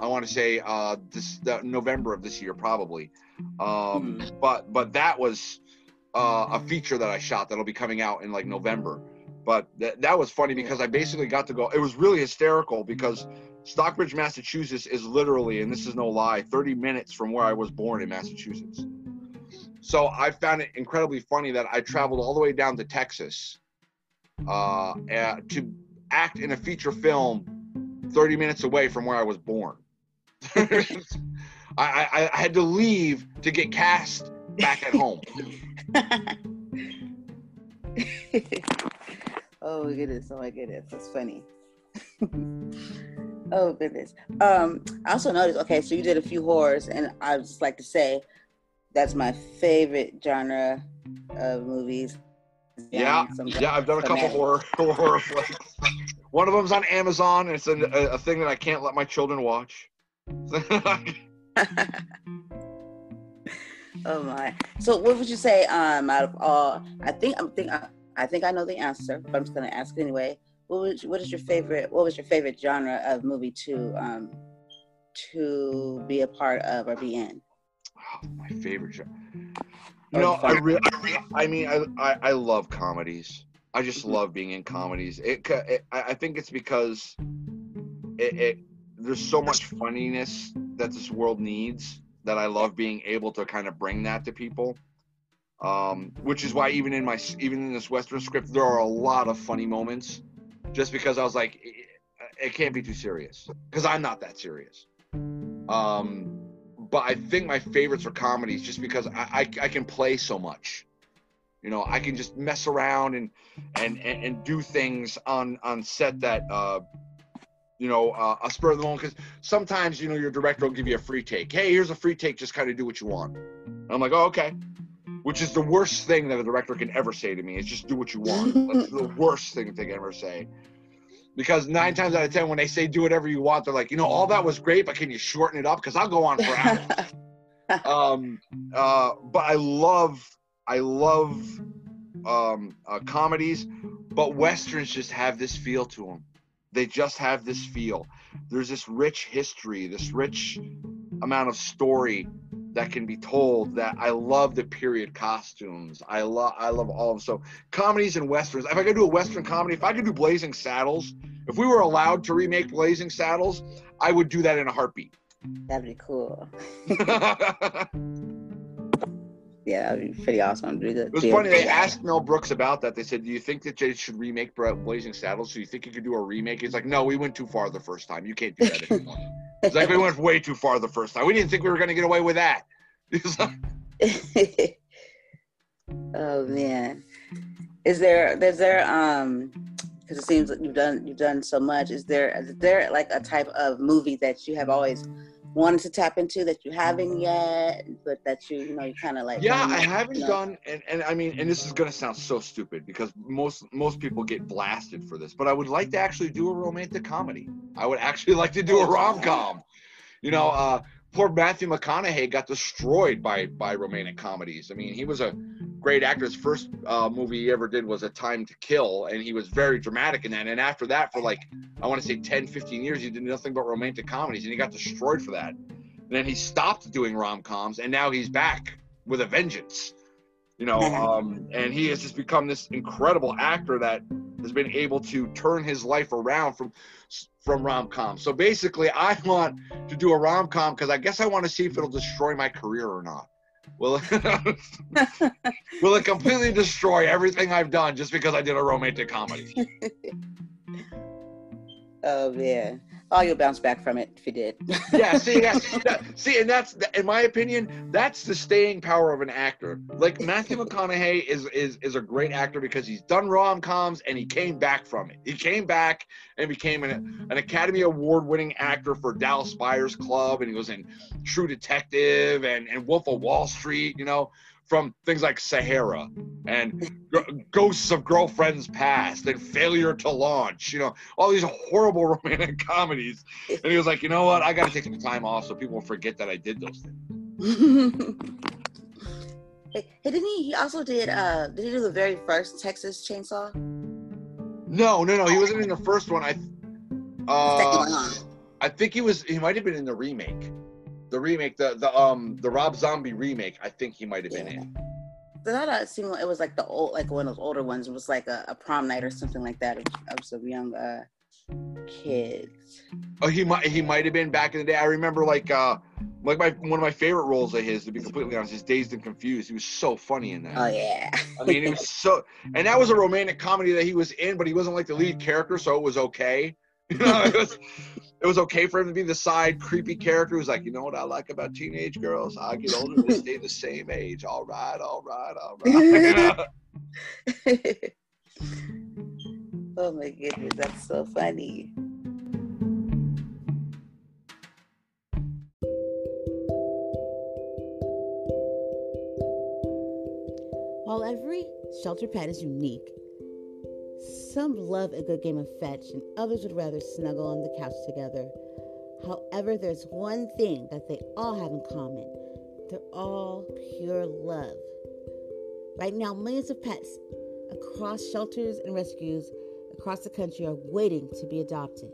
I want to say uh, this November of this year probably. Um, hmm. But but that was uh, a feature that I shot that'll be coming out in like November. But th- that was funny because I basically got to go. It was really hysterical because Stockbridge, Massachusetts is literally, and this is no lie, 30 minutes from where I was born in Massachusetts. So I found it incredibly funny that I traveled all the way down to Texas uh, to act in a feature film 30 minutes away from where I was born. [laughs] I, I, I, had to leave to get cast back at home. [laughs] oh goodness! Oh my goodness! That's funny. [laughs] oh goodness. Um, I also noticed. Okay, so you did a few horrors, and I would just like to say that's my favorite genre of movies. Yeah, yeah, I've done a couple horror [laughs] horror flicks. One of them's on Amazon, and it's a, a thing that I can't let my children watch. [laughs] oh my! So, what would you say? Um, out of all, I think I'm think I, I think I know the answer, but I'm just gonna ask anyway. what was what is your favorite? What was your favorite genre of movie to um to be a part of or be in? Oh, my favorite genre. You know, I really, I mean, I, I, I love comedies. I just mm-hmm. love being in comedies. It, it I think it's because it, it there's so much funniness that this world needs that I love being able to kind of bring that to people. Um, which is why even in my even in this western script there are a lot of funny moments just because I was like it, it can't be too serious because I'm not that serious. Um, but I think my favorites are comedies just because I, I, I can play so much. You know, I can just mess around and and and, and do things on on set that uh, you know uh, a spur of the moment. Because sometimes you know your director will give you a free take. Hey, here's a free take. Just kind of do what you want. And I'm like, oh, okay. Which is the worst thing that a director can ever say to me is just do what you want. That's the [laughs] worst thing they can ever say. Because nine times out of ten, when they say do whatever you want, they're like, you know, all that was great, but can you shorten it up? Because I'll go on for hours. [laughs] um, uh, but I love I love um, uh, comedies, but westerns just have this feel to them. They just have this feel. There's this rich history, this rich amount of story that can be told. That I love the period costumes. I love I love all of them. So comedies and westerns. If I could do a western comedy, if I could do Blazing Saddles, if we were allowed to remake Blazing Saddles, I would do that in a heartbeat. That'd be cool. [laughs] [laughs] yeah, that'd be pretty awesome. Do the, it was funny. They asked Mel Brooks about that. They said, "Do you think that they should remake Blazing Saddles? Do you think you could do a remake?" He's like, "No, we went too far the first time. You can't do that anymore." It's like we went way too far the first time. We didn't think we were going to get away with that. [laughs] [laughs] oh man, is there? Is there? Um, because it seems like you've done you've done so much. Is there? Is there like a type of movie that you have always wanted to tap into that you haven't yet, but that you you know you kind of like. Yeah, I haven't you know. done, and, and I mean, and this is gonna sound so stupid because most most people get blasted for this, but I would like to actually do a romantic comedy. I would actually [laughs] like to do a rom com. You know, uh, poor Matthew McConaughey got destroyed by by romantic comedies. I mean, he was a great actor. His first uh, movie he ever did was A Time to Kill, and he was very dramatic in that. And after that, for like I want to say 10, 15 years, he did nothing but romantic comedies, and he got destroyed for that. And then he stopped doing rom coms, and now he's back with a vengeance. You know, [laughs] um, and he has just become this incredible actor that has been able to turn his life around from from rom com. So basically, I want to do a rom com because I guess I want to see if it'll destroy my career or not. Will it, [laughs] will it completely destroy everything I've done just because I did a romantic comedy? [laughs] oh man, oh, you'll bounce back from it if you did. [laughs] yeah, see, that, see, and that's, in my opinion, that's the staying power of an actor. Like Matthew McConaughey is is is a great actor because he's done rom coms and he came back from it. He came back and became an, an Academy Award winning actor for Dallas Buyers Club, and he was in True Detective and and Wolf of Wall Street. You know, from things like Sahara and Ghosts of Girlfriends Past and Failure to Launch, you know, all these horrible [laughs] romantic comedies. And he was like, you know what? I got to take some time off so people forget that I did those things. [laughs] hey, didn't he? He also did. uh Did he do the very first Texas Chainsaw? No, no, no. He wasn't in the first one. I. Uh, I think he was. He might have been in the remake the remake, the the um the Rob Zombie remake. I think he might have been yeah. in. That uh, seemed like it was like the old, like one of those older ones. It was like a, a prom night or something like that of, some young uh, kids. Oh, he might he might have been back in the day. I remember like uh like my one of my favorite roles of his, to be completely honest, is Dazed and Confused. He was so funny in that. Oh yeah. I mean, it was so, and that was a romantic comedy that he was in, but he wasn't like the lead character, so it was okay. [laughs] You know, it was it was okay for him to be the side creepy character who's like, you know what I like about teenage girls? I get older, they stay the same age. All right, all right, all right. [laughs] [laughs] oh my goodness, that's so funny. While every shelter pet is unique, some love a good game of fetch, and others would rather snuggle on the couch together. However, there's one thing that they all have in common they're all pure love. Right now, millions of pets across shelters and rescues across the country are waiting to be adopted.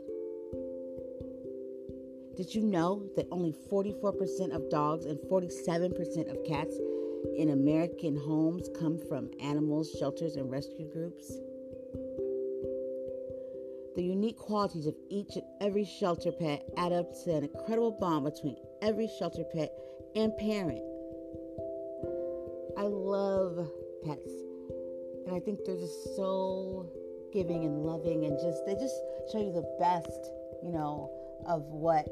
Did you know that only 44% of dogs and 47% of cats in American homes come from animals, shelters, and rescue groups? The unique qualities of each and every shelter pet add up to an incredible bond between every shelter pet and parent. I love pets, and I think they're just so giving and loving, and just they just show you the best, you know, of what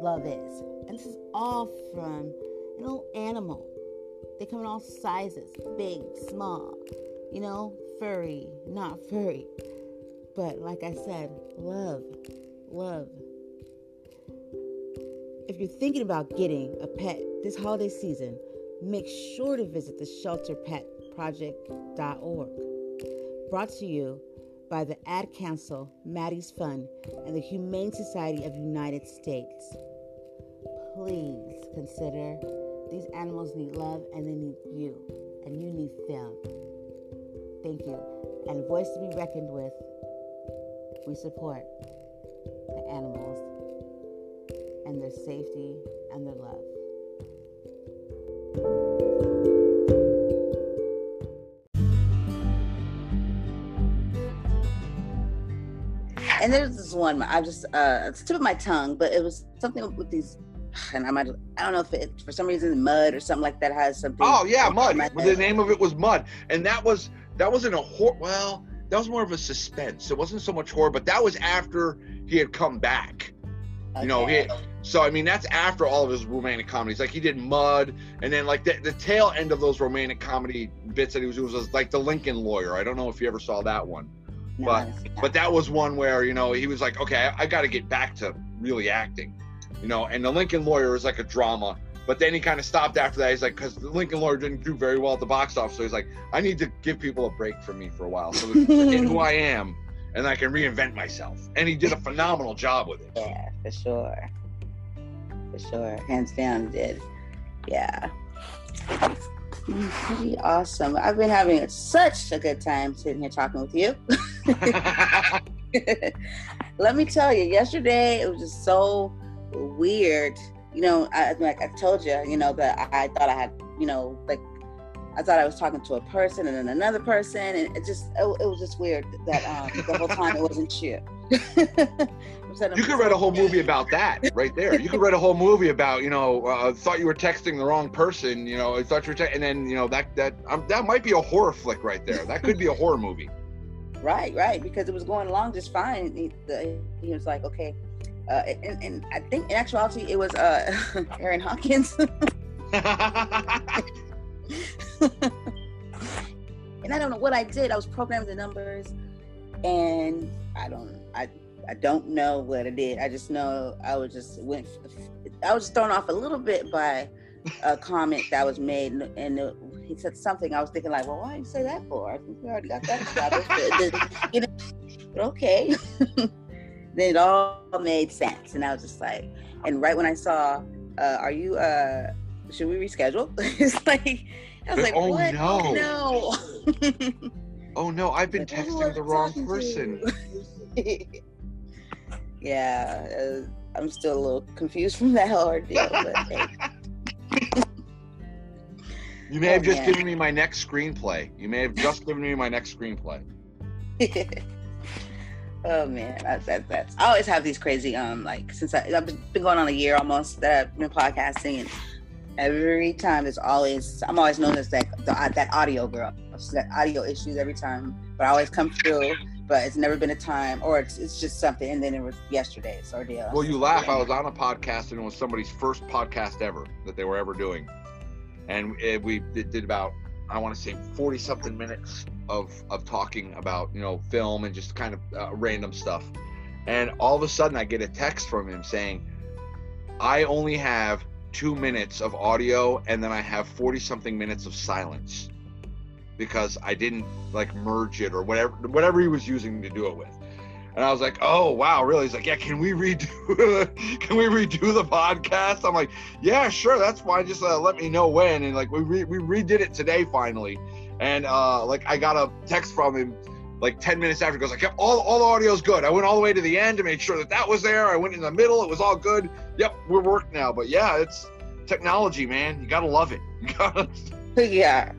love is. And this is all from an little animal. They come in all sizes big, small, you know, furry, not furry. But like I said, love, love. If you're thinking about getting a pet this holiday season, make sure to visit the shelterpetproject.org. Brought to you by the Ad Council, Maddie's Fund, and the Humane Society of United States. Please consider these animals need love and they need you, and you need them. Thank you. And a voice to be reckoned with, we support the animals and their safety and their love. And there's this one I just uh it's tip of my tongue, but it was something with these and I might I don't know if it for some reason mud or something like that has something. Oh yeah, mud. The name of it was mud, and that was that wasn't a horror. Well, that was more of a suspense. It wasn't so much horror, but that was after he had come back. Okay. You know, he, so I mean that's after all of his romantic comedies. Like he did Mud, and then like the, the tail end of those romantic comedy bits that he was doing was like the Lincoln Lawyer. I don't know if you ever saw that one, no, but but that was one where you know he was like, okay, I, I got to get back to really acting you know, and the Lincoln Lawyer is like a drama. But then he kind of stopped after that. He's like, because the Lincoln Lawyer didn't do very well at the box office, so he's like, I need to give people a break from me for a while, so forget who I am, and I can reinvent myself. And he did a phenomenal job with it. Yeah, for sure, for sure, hands down, did. Yeah, pretty awesome. I've been having such a good time sitting here talking with you. [laughs] [laughs] Let me tell you, yesterday it was just so weird. You know, I, like I told you, you know, that I thought I had, you know, like I thought I was talking to a person and then another person, and it just it, it was just weird that um, the whole time it wasn't you. [laughs] you could write a whole movie about that right there. You could write a whole movie about you know uh, thought you were texting the wrong person. You know, thought you were, te- and then you know that that um, that might be a horror flick right there. That could be a horror movie. [laughs] Right, right, because it was going along just fine. He, the, he was like, okay, uh, and, and, I think in actuality it was uh, [laughs] Aaron Hawkins. [laughs] and I don't know what I did. I was programming the numbers, and I don't, I, I don't know what I did. I just know I was just went. I was thrown off a little bit by a comment that was made, and, he said something. I was thinking like, well, why did you say that for? I think we already got that [laughs] you know, but okay then it all made sense. And I was just like, and right when I saw, uh, are you, uh, should we reschedule? [laughs] it's like, I was like, oh, what? no. no. [laughs] oh no, I've been texting the wrong person. [laughs] yeah, uh, I'm still a little confused from that whole ordeal. But, hey. You may oh, have just man. given me my next screenplay. You may have just given me my next screenplay. Oh man, that's that, that's. I always have these crazy um like since I, have been going on a year almost that I've been podcasting, and every time it's always I'm always known as that the, uh, that audio girl. That audio issues every time, but I always come through. But it's never been a time, or it's, it's just something. And then it was yesterday's ordeal. Well, you laugh. I was on a podcast, and it was somebody's first podcast ever that they were ever doing, and it, we did about I want to say 40 something minutes of of talking about you know film and just kind of uh, random stuff and all of a sudden i get a text from him saying i only have two minutes of audio and then i have 40 something minutes of silence because i didn't like merge it or whatever whatever he was using to do it with and I was like, "Oh wow, really?" He's like, "Yeah, can we redo? [laughs] can we redo the podcast?" I'm like, "Yeah, sure, that's fine. Just uh, let me know when." And like, we re- we redid it today finally, and uh, like I got a text from him like 10 minutes after, he goes like, yep, all, all the audio's good. I went all the way to the end to make sure that that was there. I went in the middle. It was all good. Yep, we're worked now. But yeah, it's technology, man. You got to love it. [laughs] Gotta... [laughs] yeah.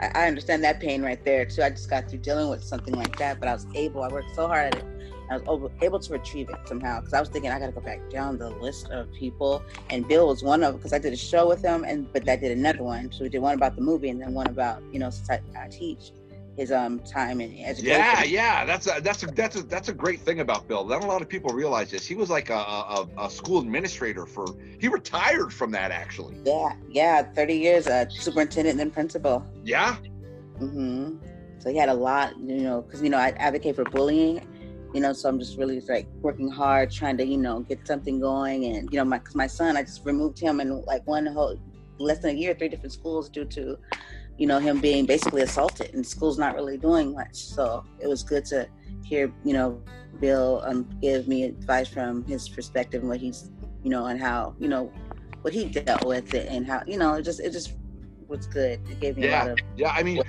I understand that pain right there too. I just got through dealing with something like that, but I was able. I worked so hard at it. I was able to retrieve it somehow because I was thinking I got to go back down the list of people, and Bill was one of because I did a show with him, and but I did another one. So we did one about the movie, and then one about you know since I, I teach his um time in education. Yeah, yeah, that's a that's a that's a that's a great thing about Bill. Not a lot of people realize this. He was like a, a, a school administrator for. He retired from that actually. Yeah, yeah, thirty years, uh, superintendent and then principal. Yeah. Mm-hmm. So he had a lot, you know, because you know I advocate for bullying, you know, so I'm just really like working hard, trying to you know get something going, and you know, my my son, I just removed him in like one whole less than a year, three different schools due to you know, him being basically assaulted and school's not really doing much. So it was good to hear, you know, Bill um, give me advice from his perspective and what he's, you know, and how, you know, what he dealt with it and how, you know, it just, it just was good. It gave me yeah. a lot of. Yeah. I mean,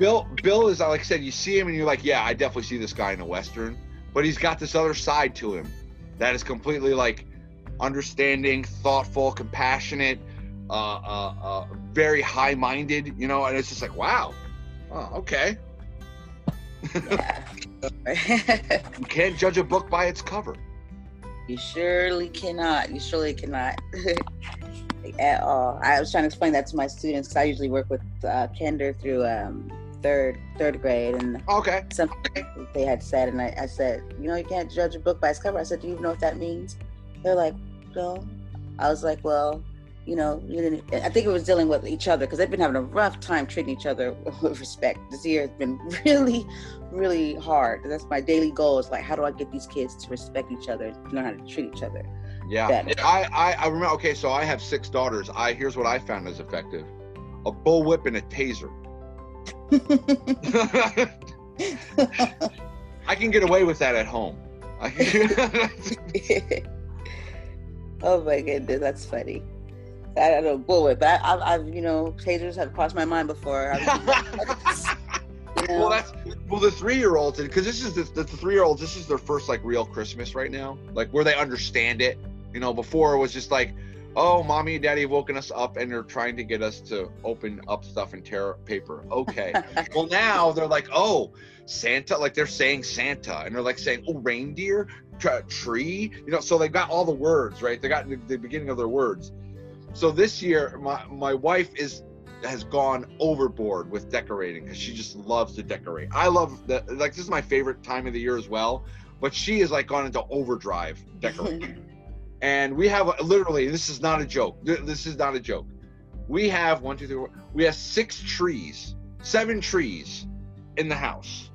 Bill, Bill is, like I said, you see him and you're like, yeah, I definitely see this guy in a Western, but he's got this other side to him that is completely like understanding, thoughtful, compassionate, uh, uh, uh, very high minded, you know, and it's just like, wow, oh, okay. [laughs] you can't judge a book by its cover. You surely cannot. You surely cannot. [laughs] At all. I was trying to explain that to my students because I usually work with uh, Kinder through um, third third grade, and okay, something they had said, and I, I said, you know, you can't judge a book by its cover. I said, do you know what that means? They're like, no. I was like, well, you know, you didn't. I think it was dealing with each other because they've been having a rough time treating each other [laughs] with respect. This year has been [laughs] really, really hard. That's my daily goal is like, how do I get these kids to respect each other, to learn how to treat each other? Yeah, I, I, I remember. Okay, so I have six daughters. I here's what I found as effective: a bullwhip and a taser. I can get away with that at home. [laughs] oh my goodness, that's funny. I don't know bullet, but I, have I've you know tasers have crossed my mind before. [laughs] you know. Well, that's well the three year olds because this is the, the three year olds. This is their first like real Christmas right now, like where they understand it. You know, before it was just like, oh, mommy and daddy have woken us up and they're trying to get us to open up stuff and tear paper. Okay. [laughs] well, now they're like, oh, Santa, like they're saying Santa, and they're like saying, oh, reindeer, tree. You know, so they got all the words right. They got the, the beginning of their words so this year, my my wife is has gone overboard with decorating because she just loves to decorate. I love that. Like this is my favorite time of the year as well. But she has like gone into overdrive [laughs] decorating. And we have literally this is not a joke. This is not a joke. We have one, two, three, four. We have six trees, seven trees in the house.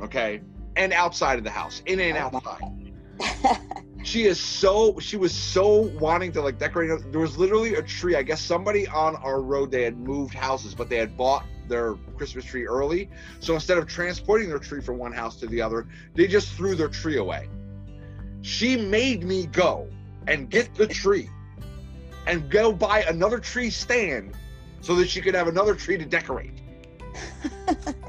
Okay, and outside of the house, in and oh outside. [laughs] [laughs] she is so she was so wanting to like decorate there was literally a tree i guess somebody on our road they had moved houses but they had bought their christmas tree early so instead of transporting their tree from one house to the other they just threw their tree away she made me go and get the tree and go buy another tree stand so that she could have another tree to decorate. [laughs]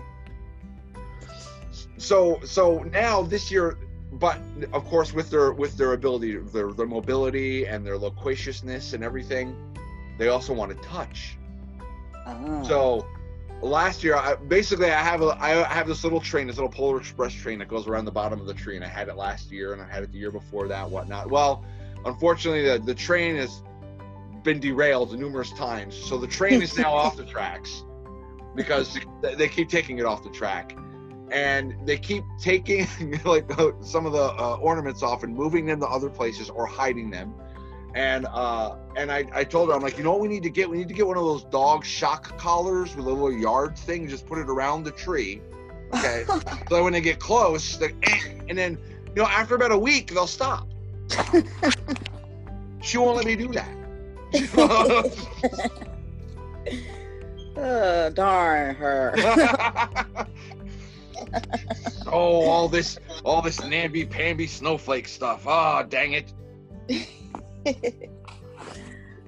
So so now this year but of course with their with their ability their their mobility and their loquaciousness and everything they also want to touch. Oh. so last year I, basically i have a i have this little train this little polar express train that goes around the bottom of the tree and i had it last year and i had it the year before that whatnot. Well unfortunately the, the train has been derailed numerous times so the train is now off the [laughs] tracks because they keep taking it off the track. And they keep taking [laughs] like some of the uh, ornaments off and moving them to other places or hiding them. And uh and I, I told her i'm like you know what we need to get? We need to get one of those dog shock collars with a little yard thing just put it around the tree okay? [laughs] So when they get close [clears throat] and then you know after about a week they'll stop she won't let me do that [laughs] oh, darn her [laughs] oh, all this, all this namby-pamby snowflake stuff. Ah, oh, dang it. [laughs]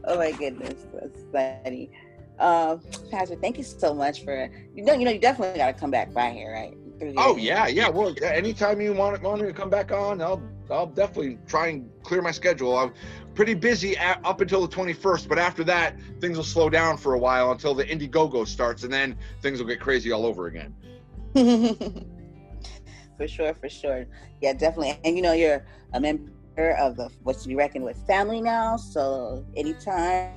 oh my goodness, that's funny. Um, Pastor, thank you so much for you know, you know, you definitely got to come back by here, right? Oh yeah, yeah. Well, anytime you want want me to come back on, I'll I'll definitely try and clear my schedule. I'm pretty busy at, up until the 21st, but after that, things will slow down for a while until the Indiegogo starts, and then things will get crazy all over again. [laughs] for sure, for sure. Yeah, definitely. And you know, you're a member of the what's to be reckoned with family now, so anytime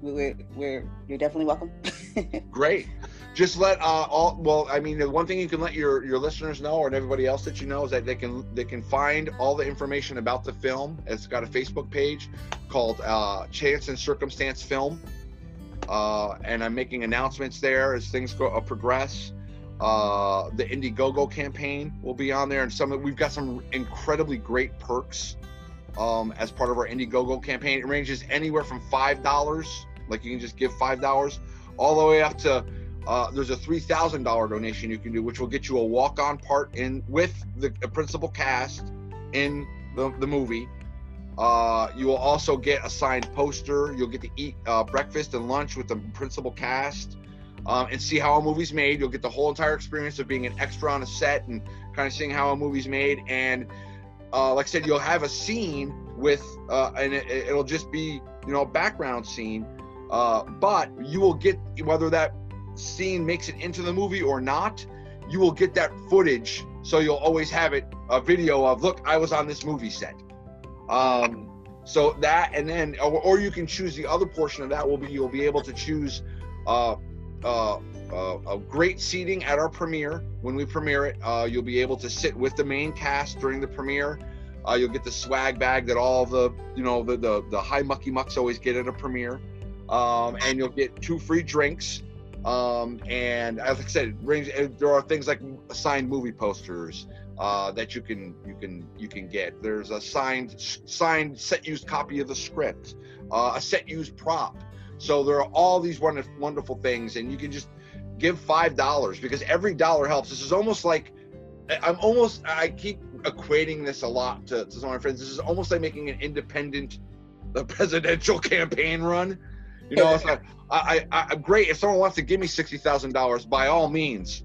we're we're you're definitely welcome. [laughs] Great just let uh, all well i mean the one thing you can let your your listeners know and everybody else that you know is that they can they can find all the information about the film. It's got a facebook page called uh, chance and circumstance film. Uh, and i'm making announcements there as things go uh, progress. Uh, the indiegogo campaign will be on there and some we've got some incredibly great perks um, as part of our indiegogo campaign. It ranges anywhere from five dollars like you can just give five dollars all the way up to uh, there's a three thousand dollar donation you can do, which will get you a walk on part in with the, the principal cast in the, the movie. Uh, you will also get a signed poster. You'll get to eat uh, breakfast and lunch with the principal cast um, and see how a movie's made. You'll get the whole entire experience of being an extra on a set and kind of seeing how a movie's made. And uh, like I said, you'll have a scene with, uh, and it, will just be you know a background scene. Uh, but you will get whether that scene makes it into the movie or not, you will get that footage. So you'll always have it a video of, look, I was on this movie set. Um, so that, and then, or, or you can choose the other portion of that will be you'll be able to choose uh, uh, uh, a great seating at our premiere. When we premiere it, uh, you'll be able to sit with the main cast during the premiere. Uh, you'll get the swag bag that all the you know the the, the high mucky mucks always get at a premiere, um, and you'll get two free drinks. Um, and as I said, there are things like signed movie posters uh, that you can you can you can get. There's a signed signed set used copy of the script, uh, a set used prop. So there are all these wonderful wonderful things, and you can just give five dollars because every dollar helps. This is almost like I'm almost I keep equating this a lot to, to some of my friends. This is almost like making an independent the presidential [laughs] campaign run you know, it's like I, I, I great if someone wants to give me sixty thousand dollars, by all means,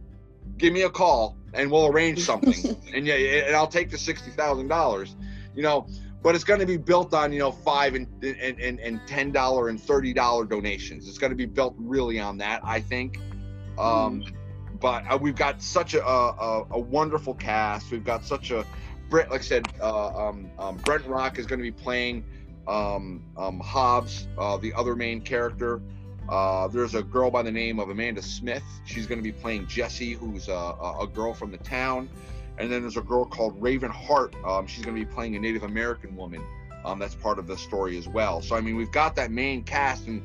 give me a call and we'll arrange something. [laughs] and yeah, and I'll take the sixty thousand dollars. You know, but it's going to be built on you know five and and and, and ten dollar and thirty dollar donations. It's going to be built really on that, I think. Um, mm. But uh, we've got such a, a, a wonderful cast. We've got such a Brent, like I said, uh, um, um, Brent Rock is going to be playing um, um, Hobbs, uh, the other main character. Uh, there's a girl by the name of Amanda Smith. She's going to be playing Jessie, who's a, a, girl from the town. And then there's a girl called Raven Hart. Um, she's going to be playing a Native American woman. Um, that's part of the story as well. So I mean, we've got that main cast, and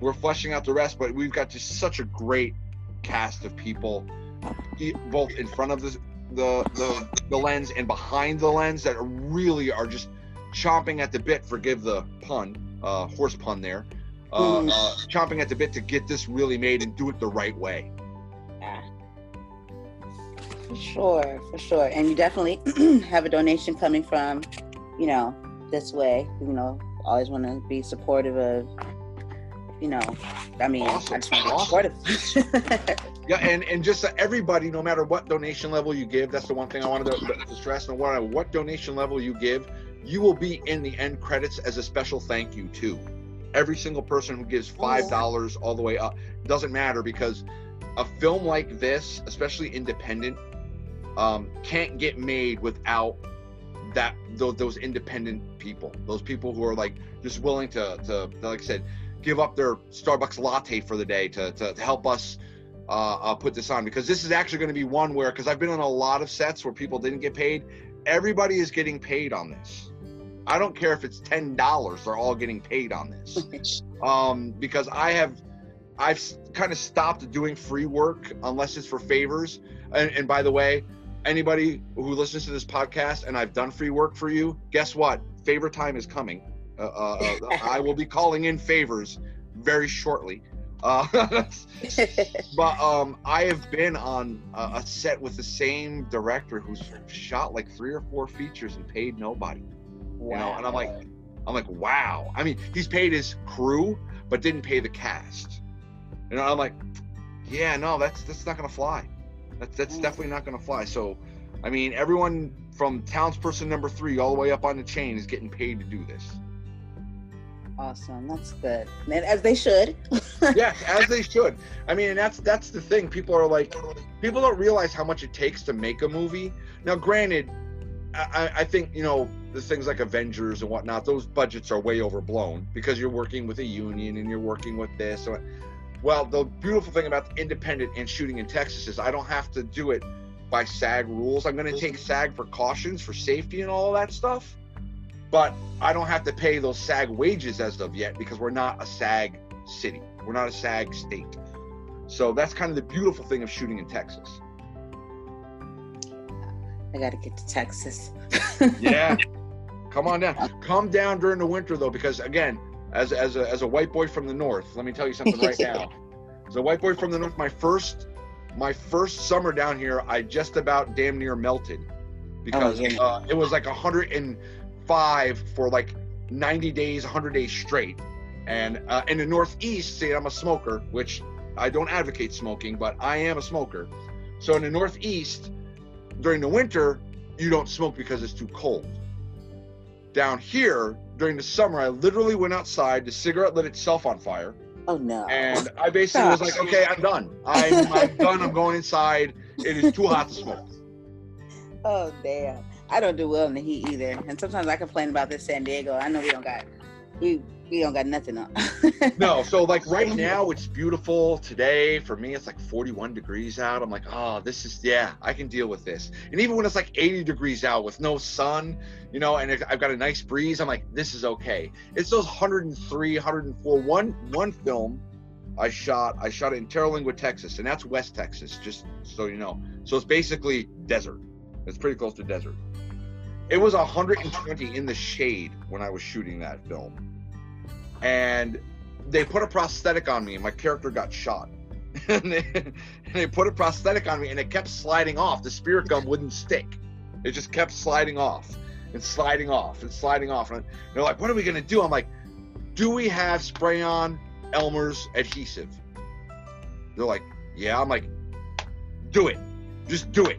we're fleshing out the rest. But we've got just such a great cast of people, both in front of the the the, the lens and behind the lens, that really are just chomping at the bit, forgive the pun, uh, horse pun there, uh, uh, chomping at the bit to get this really made and do it the right way. Yeah. For sure, for sure. And you definitely [clears throat] have a donation coming from, you know, this way. You know, always want to be supportive of, you know, I mean, awesome. I just want to be supportive. [laughs] yeah, and, and just everybody, no matter what donation level you give, that's the one thing I wanted to, to stress. No matter what donation level you give, you will be in the end credits as a special thank you too. Every single person who gives five dollars all the way up doesn't matter because a film like this, especially independent, um, can't get made without that those, those independent people, those people who are like just willing to, to like I said, give up their Starbucks latte for the day to, to, to help us uh, uh, put this on because this is actually going to be one where because I've been on a lot of sets where people didn't get paid. Everybody is getting paid on this. I don't care if it's ten dollars; they're all getting paid on this. [laughs] um, because I have, I've kind of stopped doing free work unless it's for favors. And, and by the way, anybody who listens to this podcast and I've done free work for you, guess what? Favor time is coming. Uh, uh, uh I will be calling in favors very shortly. Uh, [laughs] but um, I have been on a, a, set with the same director who's shot like three or four features and paid nobody. Wow. You know, and I'm like, I'm like, wow. I mean, he's paid his crew, but didn't pay the cast. You know, I'm like, yeah, no, that's that's not gonna fly. That's that's mm. definitely not going to fly. So, I mean, everyone from townsperson number three all the way up on the chain is getting paid to do this. Awesome. That's good. And as they should. [laughs] yeah, as they should. I mean, and that's that's the thing. People are like, people don't realize how much it takes to make a movie. Now, granted, I, I think you know the things like Avengers and whatnot. Those budgets are way overblown because you're working with a union and you're working with this. Well, the beautiful thing about the independent and shooting in Texas is I don't have to do it by SAG rules. I'm going to take SAG precautions for safety and all that stuff but I don't have to pay those SAG wages as of yet because we're not a SAG city. We're not a SAG state. So that's kind of the beautiful thing of shooting in Texas. I got to get to Texas. [laughs] yeah. Come on down. Come down during the winter though, because again, as as a as a white boy from the north, let me tell you something right [laughs] now. As a white boy from the north, my first my first summer down here, I just about damn near melted because oh, yeah. uh, it was like hundred and five for like 90 days, 100 days straight. And uh, in the Northeast, say I'm a smoker, which I don't advocate smoking, but I am a smoker. So in the Northeast, during the winter, you don't smoke because it's too cold. Down here, during the summer, I literally went outside, the cigarette lit itself on fire. Oh no. And I basically was like, okay, I'm done. I'm, [laughs] I'm done. I'm going inside. It is too hot to smoke. [laughs] Oh damn. I don't do well in the heat either. And sometimes I complain about this San Diego. I know we don't got we we don't got nothing on. Mm. [laughs] no, so like right now it's beautiful. Today for me it's like 41 degrees out. I'm like, oh, this is yeah, I can deal with this. And even when it's like 80 degrees out with no sun, you know, and I've got a nice breeze, I'm like, this is okay. It's those 103, 104. One one film I shot, I shot it in Terlingua, Texas, and that's West Texas, just so you know. So it's basically desert. It's pretty close to desert. It was 120 in the shade when I was shooting that film. And they put a prosthetic on me and my character got shot. [laughs] and, they, and they put a prosthetic on me and it kept sliding off. The spirit gum wouldn't stick. It just kept sliding off and sliding off and sliding off. And they're like, what are we going to do? I'm like, do we have spray on Elmer's adhesive? They're like, yeah. I'm like, do it. Just do it.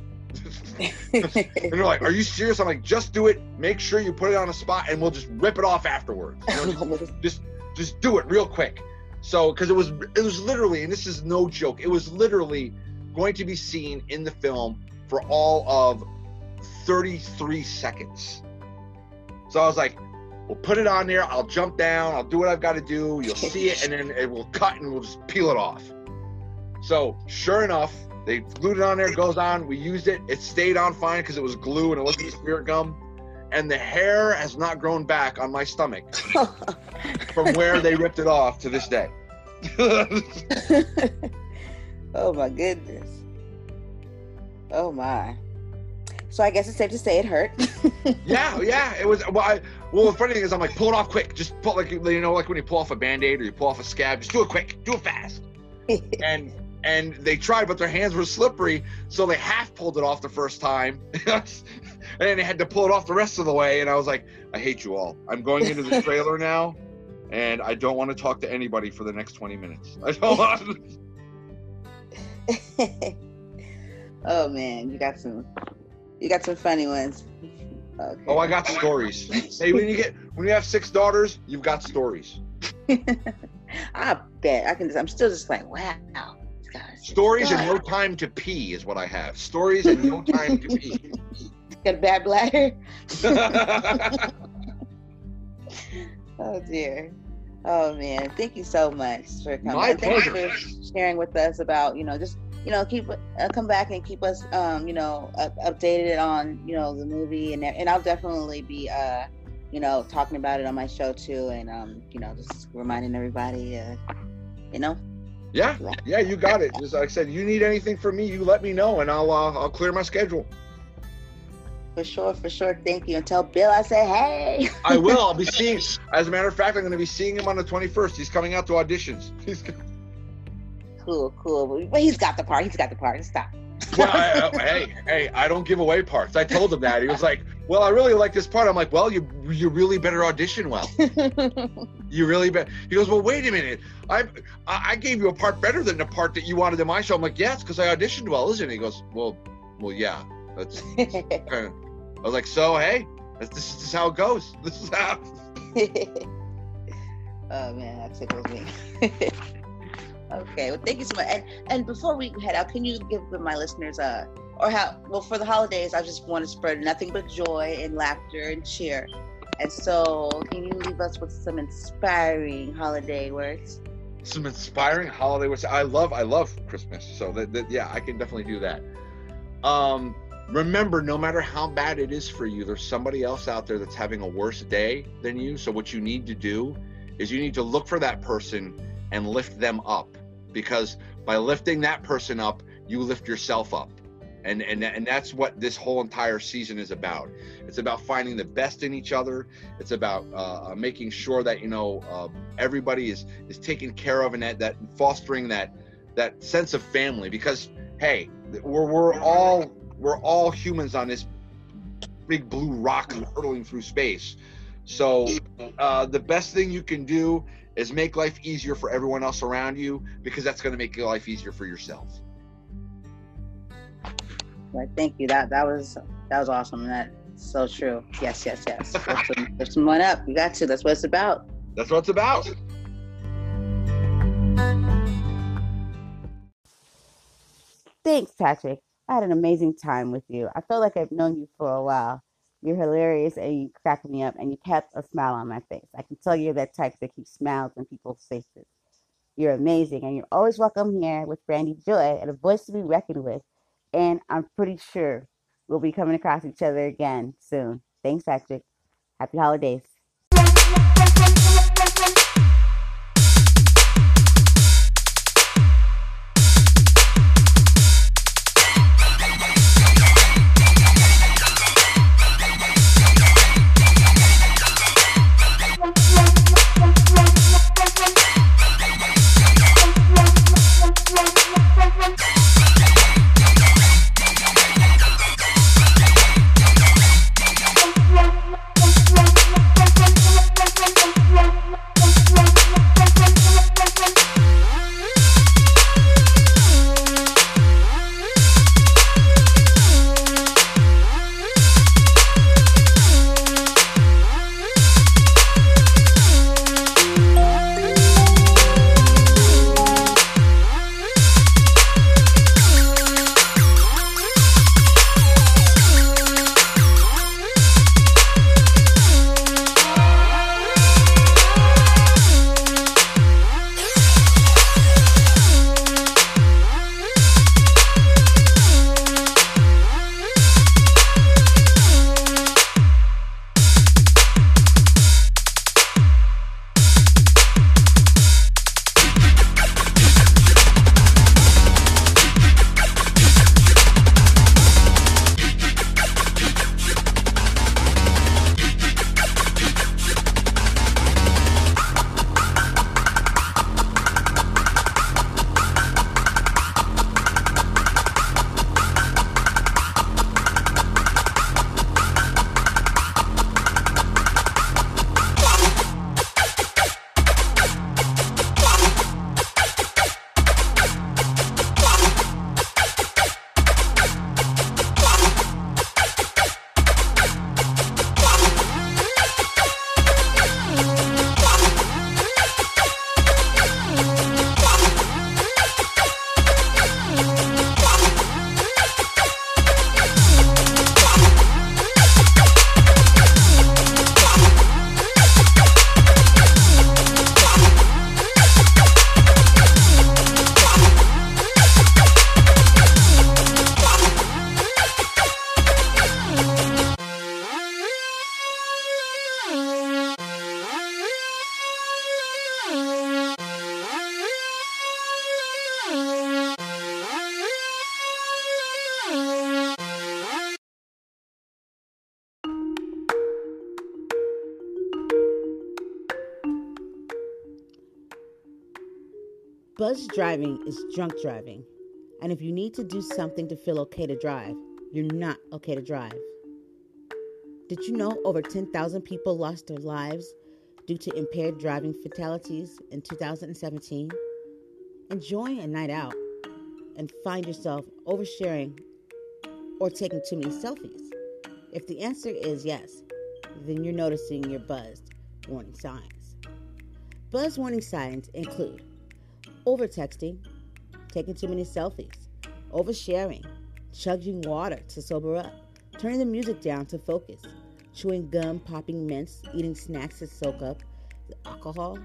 [laughs] and they're like, "Are you serious?" I'm like, "Just do it. Make sure you put it on a spot, and we'll just rip it off afterwards. You [laughs] know, just, just, just do it real quick." So, because it was, it was literally, and this is no joke, it was literally going to be seen in the film for all of 33 seconds. So I was like, "We'll put it on there. I'll jump down. I'll do what I've got to do. You'll see it, and then it will cut, and we'll just peel it off." So, sure enough, they glued it on there, goes on. We used it. It stayed on fine because it was glue and it wasn't spirit gum. And the hair has not grown back on my stomach [laughs] from where they ripped it off to this day. [laughs] oh my goodness. Oh my. So I guess it's safe to say it hurt. [laughs] yeah, yeah. It was well. I, well, the funny thing is, I'm like, pull it off quick. Just pull like you know, like when you pull off a band-aid or you pull off a scab. Just do it quick. Do it fast. and and they tried, but their hands were slippery, so they half pulled it off the first time, and then they had to pull it off the rest of the way. And I was like, I hate you all. I'm going into the [laughs] trailer now, and I don't want to talk to anybody for the next 20 minutes. [laughs] I don't want. [laughs] oh man, you got some, you got some funny ones. Okay. Oh, I got stories. hey, when you get when you have six daughters, you've got stories. I bet I can. I'm still just like, wow. Stories and no time to pee is what I have. Stories and no time to pee. Got a bad bladder. [laughs] [laughs] oh dear. Oh man, thank you so much for coming. My pleasure. for sharing with us about you know just you know keep uh, come back and keep us um you know up, updated on you know the movie and and I'll definitely be uh you know talking about it on my show too and um you know just reminding everybody uh you know yeah, yeah, you got it. Just like I said, you need anything from me, you let me know, and I'll uh, I'll clear my schedule. For sure, for sure. Thank you. And tell Bill I say hey. [laughs] I will. I'll be [laughs] seeing. As a matter of fact, I'm going to be seeing him on the 21st. He's coming out to auditions. [laughs] He's cool, cool. But he's got the part. He's got the part. Stop. well, I, I, hey, hey, I don't give away parts. I told him that. He was like, well, I really like this part. I'm like, well, you you really better audition well. you really better. He goes, well, wait a minute. I I gave you a part better than the part that you wanted in my show. I'm like, "Yes, because I auditioned well, isn't it? He goes, well, well, yeah. That's kind of. I was like, so hey, this, this is how it goes. [laughs] This is how. [laughs] oh man, that tickles me. [laughs] okay, well, thank you so much. And and before we head out, can you give my listeners a or how well for the holidays? I just want to spread nothing but joy and laughter and cheer. And so, can you leave us with some inspiring holiday words? Some inspiring holiday words. I love, I love Christmas. So that, that yeah, I can definitely do that. Um, remember, no matter how bad it is for you, there's somebody else out there that's having a worse day than you. So what you need to do is you need to look for that person and lift them up, because by lifting that person up, you lift yourself up. And and and that's what this whole entire season is about. It's about finding the best in each other. It's about uh, uh, making sure that you know uh, everybody is is taken care of and that, that fostering that that sense of family. Because hey we're, we're all we're all humans on this big blue rock hurtling through space so uh, the best thing you can do is make life easier for everyone else around you because that's going to make your life easier for yourself Right. Thank you. That that was that was awesome. That's so true. Yes, yes, yes. [laughs] Lift someone up. You got to. That's what it's about. That's what it's about. Thanks, Patrick. I had an amazing time with you. I feel like I've known you for a while. You're hilarious and you crack me up and you kept a smile on my face. I can tell you're that type that keeps smiles on people's faces. You're amazing and you're always welcome here with Brandy Joy and a voice to be reckoned with and I'm pretty sure we'll be coming across each other again soon. Thanks, Patrick. Happy holidays. Buzz driving is drunk driving. And if you need to do something to feel okay to drive, you're not okay to drive. Did you know over 10,000 people lost their lives due to impaired driving fatalities in 2017? Enjoying a night out and find yourself oversharing or taking too many selfies? If the answer is yes, then you're noticing your buzzed warning signs. Buzz warning signs include overtexting, taking too many selfies, oversharing, chugging water to sober up, turning the music down to focus, chewing gum, popping mints, eating snacks to soak up the alcohol,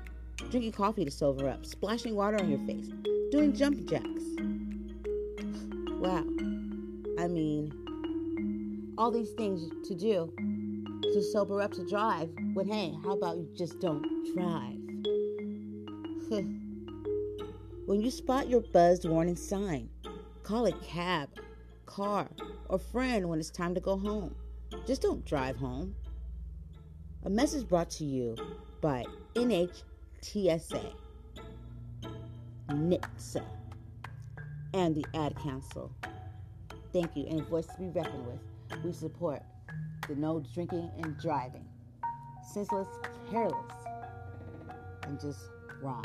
drinking coffee to sober up, splashing water on your face, doing jump jacks. [sighs] Wow. I mean, all these things to do to sober up to drive but hey, how about you just don't drive? [sighs] when you spot your buzzed warning sign, call a cab, car, or friend when it's time to go home. Just don't drive home. A message brought to you by NHTSA, NHTSA, and the Ad Council. Thank you, and a voice to be reckoned with. We support the no drinking and driving. Senseless, careless, and just wrong.